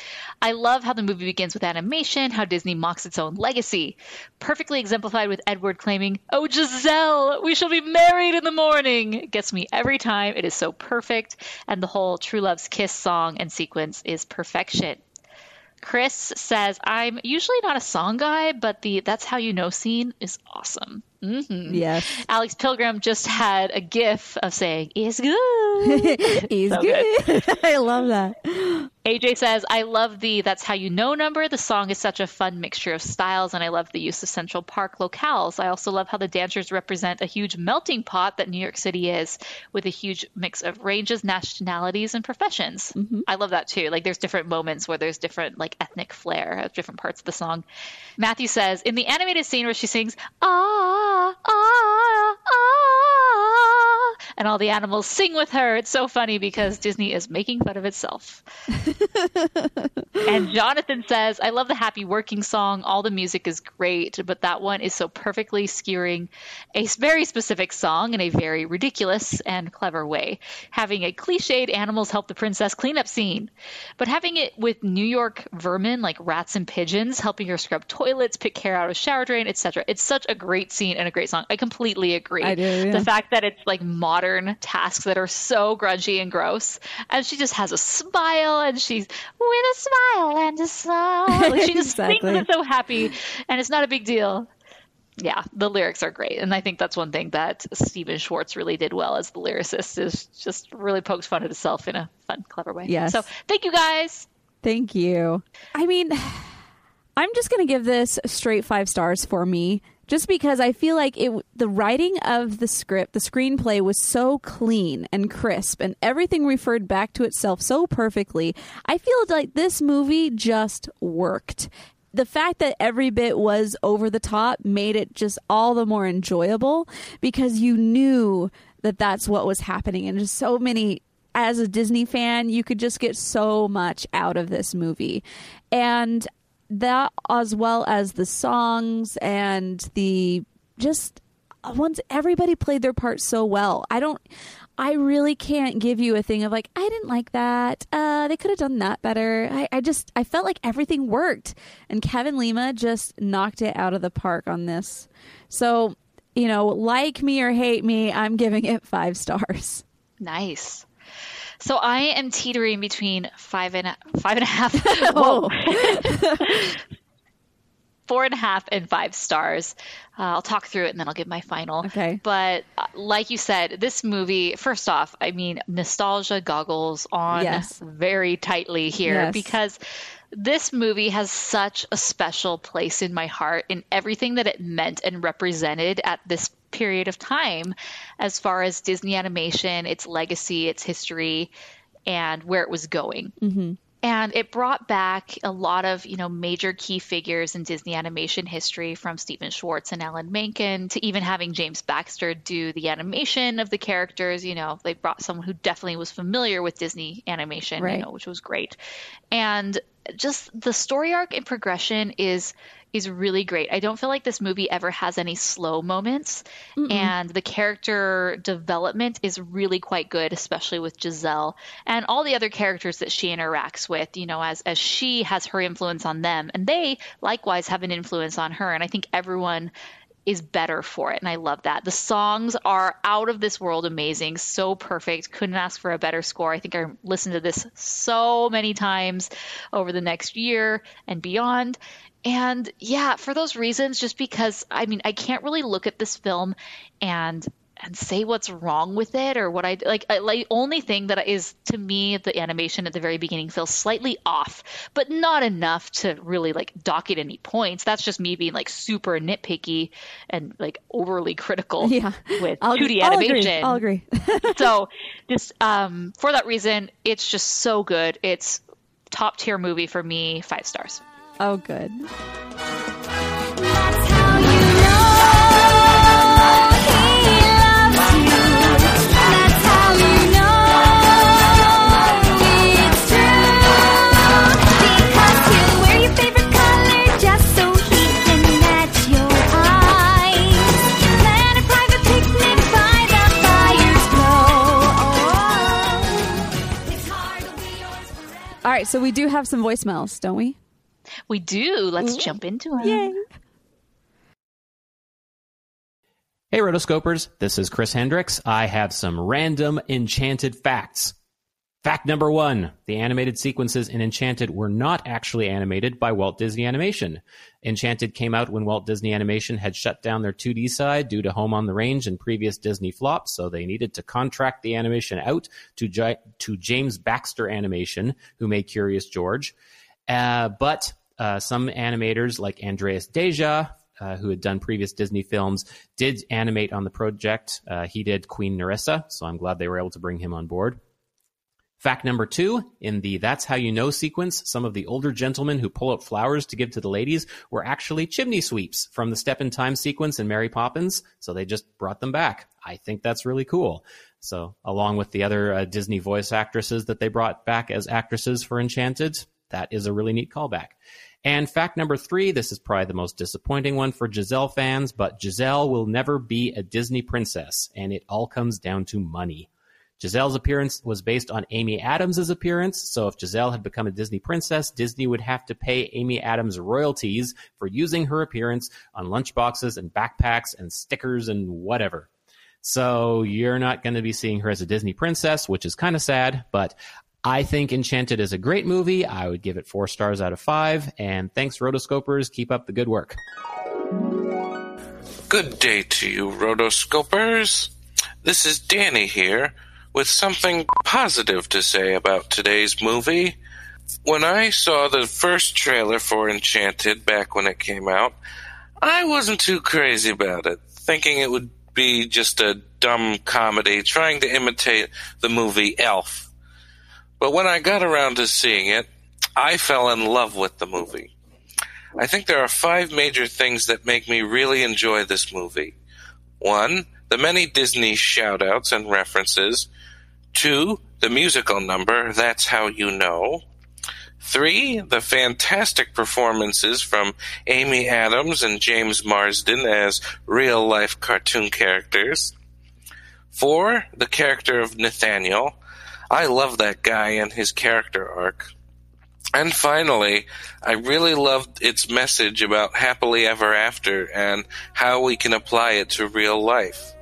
I love how the movie begins with animation, how Disney mocks its own legacy. Perfectly exemplified with Edward claiming, Oh, Giselle, we shall be married in the morning. It gets me every time. It is so perfect. And the whole True Love's Kiss song and sequence is perfection. Chris says, I'm usually not a song guy, but the That's How You Know scene is awesome. Mm-hmm. Yes. Alex Pilgrim just had a gif of saying, is good. is so good. good. I love that. AJ says, I love the That's How You Know number. The song is such a fun mixture of styles, and I love the use of Central Park locales. I also love how the dancers represent a huge melting pot that New York City is, with a huge mix of ranges, nationalities, and professions. Mm-hmm. I love that too. Like, there's different moments where there's different, like, ethnic flair of different parts of the song. Matthew says, in the animated scene where she sings, ah, ah, ah, and all the animals sing with her, it's so funny because Disney is making fun of itself. and Jonathan says, I love the happy working song. All the music is great, but that one is so perfectly skewering a very specific song in a very ridiculous and clever way. Having a cliched animals help the princess cleanup scene, but having it with New York vermin like rats and pigeons helping her scrub toilets, pick hair out of shower drain, etc. It's such a great scene and a great song. I completely agree. I do, yeah. The fact that it's like modern tasks that are so grungy and gross, and she just has a smile and she's with a smile and a smile. Like she just Exactly. sings it so happy, and it's not a big deal. Yeah, the lyrics are great, and I think that's one thing that Stephen Schwartz really did well as the lyricist is just really pokes fun at himself in a fun, clever way. Yes. So thank you guys. Thank you. I mean, I'm just going to give this straight five stars for me, just because I feel like it. The writing of the script, the screenplay was so clean and crisp, and everything referred back to itself so perfectly. I feel like this movie just worked. The fact that every bit was over the top made it just all the more enjoyable because you knew that that's what was happening, and just so many as a Disney fan, you could just get so much out of this movie. And that, as well as the songs and the just once everybody played their part so well. I don't, I really can't give you a thing of like, I didn't like that. Uh, they could have done that better. I, I just, I felt like everything worked. And Kevin Lima just knocked it out of the park on this. So, you know, like me or hate me, I'm giving it five stars. Nice. So I am teetering between five and a, five and a half. Oh. four and a half and five stars. Uh, I'll talk through it and then I'll give my final. Okay. But uh, like you said, this movie, first off, I mean, nostalgia goggles on Yes. very tightly here Yes. because this movie has such a special place in my heart in everything that it meant and represented at this period of time as far as Disney animation, its legacy, its history, and where it was going. Mm-hmm. And it brought back a lot of you know major key figures in Disney animation history from Stephen Schwartz and Alan Menken to even having James Baxter do the animation of the characters. You know they brought someone who definitely was familiar with Disney animation Right. you know which was great. And just the story arc and progression is is really great. I don't feel like this movie ever has any slow moments and the character development is really quite good especially with Giselle and all the other characters that she interacts with, you know, as as she has her influence on them and they likewise have an influence on her and I think everyone is better for it and I love that. The songs are out of this world amazing, so perfect. Couldn't ask for a better score. I think I listened to this so many times over the next year and beyond. And yeah, for those reasons just because I mean, I can't really look at this film and and say what's wrong with it or what I like. I, like only thing that is to me the animation at the very beginning feels slightly off, but not enough to really like dock it any points. That's just me being like super nitpicky and like overly critical Yeah. with I'll, 2D I'll animation. Agree. I'll agree. so just um, for that reason, it's just so good. It's top tier movie for me. Five stars. oh, good. Right, so we do have some voicemails, don't we? We do. Let's mm-hmm. jump into it. Yay. Hey, Rotoscopers, this is Chris Hendricks. I have some random Enchanted facts. Fact number one the animated sequences in Enchanted were not actually animated by Walt Disney Animation. Enchanted came out when Walt Disney Animation had shut down their 2D side due to Home on the Range and previous Disney flops, so they needed to contract the animation out to, J- to James Baxter Animation, who made Curious George. Uh, but uh, some animators like Andreas Deja, uh, who had done previous Disney films, did animate on the project. Uh, he did Queen Narissa, so I'm glad they were able to bring him on board. Fact number two in the That's How You Know sequence, some of the older gentlemen who pull out flowers to give to the ladies were actually chimney sweeps from the Step in Time sequence in Mary Poppins, so they just brought them back. I think that's really cool. So, along with the other uh, Disney voice actresses that they brought back as actresses for Enchanted, that is a really neat callback. And fact number three, this is probably the most disappointing one for Giselle fans, but Giselle will never be a Disney princess, and it all comes down to money. Giselle's appearance was based on Amy Adams' appearance, so if Giselle had become a Disney princess, Disney would have to pay Amy Adams royalties for using her appearance on lunchboxes and backpacks and stickers and whatever. So you're not going to be seeing her as a Disney princess, which is kind of sad, but I think Enchanted is a great movie. I would give it four stars out of five. And thanks, Rotoscopers. Keep up the good work. Good day to you, rotoscopers. This is Danny here with something positive to say about today's movie. When I saw the first trailer for Enchanted back when it came out, I wasn't too crazy about it, thinking it would be just a dumb comedy trying to imitate the movie Elf. But when I got around to seeing it, I fell in love with the movie. I think there are five major things that make me really enjoy this movie. One, the many Disney shoutouts and references. Two, the musical number, That's How You Know. Three, the fantastic performances from Amy Adams and James Marsden as real life cartoon characters. Four, the character of Nathaniel. I love that guy and his character arc. And finally, I really loved its message about happily ever after and how we can apply it to real life.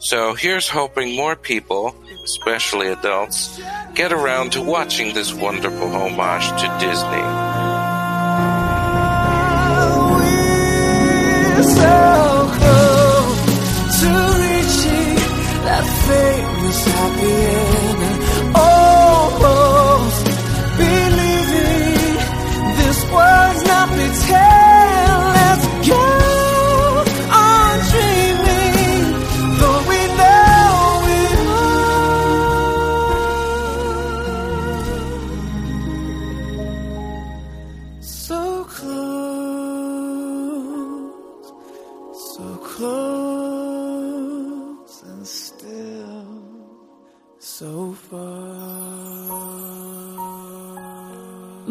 So here's hoping more people, especially adults, get around to watching this wonderful homage to Disney. Famous happy end. Almost believing this world's not pretend.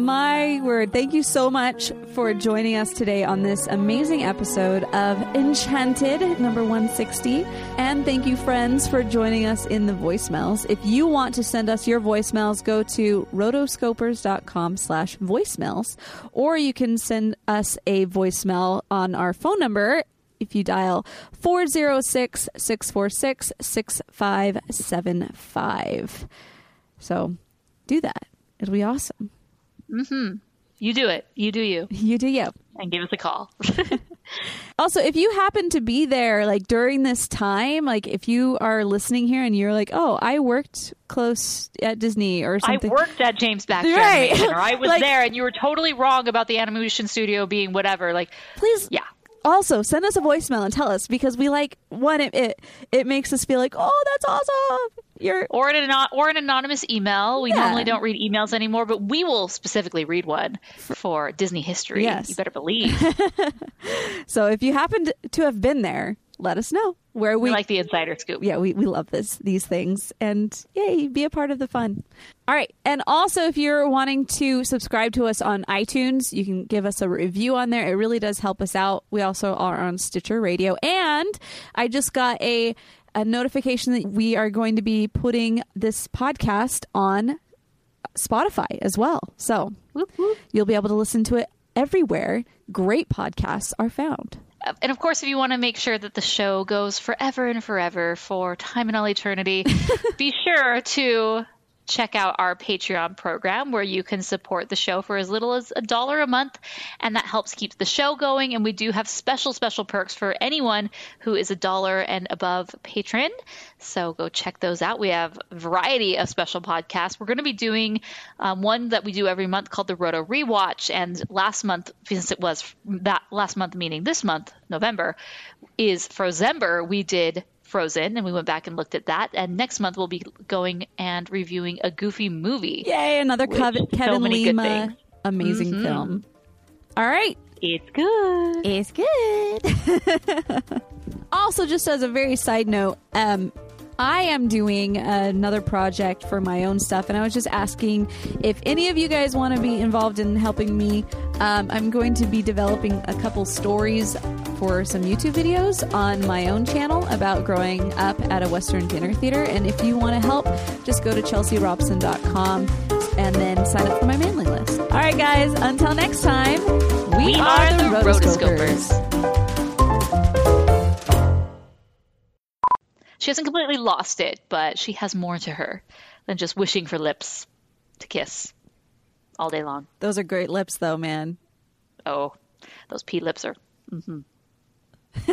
My word, thank you so much for joining us today on this amazing episode of Enchanted number 160. And thank you, friends, for joining us in the voicemails. If you want to send us your voicemails, go to rotoscopers.com slash voicemails, or you can send us a voicemail on our phone number if you dial 406 646 6575. So do that. It'll be awesome. Mm-hmm. You do it. You do you. You do you. And give us a call. Also, if you happen to be there like during this time, like if you are listening here and you're like, "Oh, I worked close at Disney or something." I worked at James Back Right. Animation, or I was Like- there, and you were totally wrong about the animation studio being whatever. Like, Please yeah, also send us a voicemail and tell us because we like one it it, it makes us feel like, "Oh, that's awesome." You're or an or an anonymous email. We Yeah. normally don't read emails anymore, but we will specifically read one for Disney history. Yes. You better believe. so if you happen to- to have been there, let us know where we we like the insider scoop. yeah, we, we love this these things and yay, be a part of the fun. All right. And also if you're wanting to subscribe to us on iTunes, you can give us a review on there. It really does help us out. We also are on Stitcher Radio. And I just got a a notification that we are going to be putting this podcast on Spotify as well. So you'll be able to listen to it everywhere great podcasts are found. Uh, and of course, if you want to make sure that the show goes forever and forever for time and all eternity, be sure to check out our Patreon program where you can support the show for as little as a dollar a month. And that helps keep the show going. And we do have special, special perks for anyone who is a dollar and above patron. So go check those out. We have a variety of special podcasts. We're going to be doing um, one that we do every month called the Roto Rewatch. And last month, since it was that last month, meaning this month, November, is Frozember. We did Frozen, and we went back and looked at that. And next month we'll be going and reviewing a Goofy movie. Yay, another Which- Kevin, so Kevin many good Lima things. Mm-hmm. amazing film. All right. It's good. It's good. also, just as a very side note, um, I am doing another project for my own stuff, and I was just asking if any of you guys want to be involved in helping me. Um, I'm going to be developing a couple stories for some YouTube videos on my own channel about growing up at a Western dinner theater. And if you want to help, just go to chelsearobson.com and then sign up for my mailing list. All right, guys, until next time, we, We are the Rotoscopers. She hasn't completely lost it, but she has more to her than just wishing for lips to kiss all day long. Those are great lips, though, man. Oh, those pea lips are. Mm-hmm.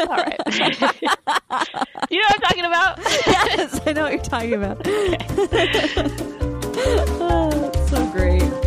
all right. you know what I'm talking about? yes, I know what you're talking about. Oh, so great.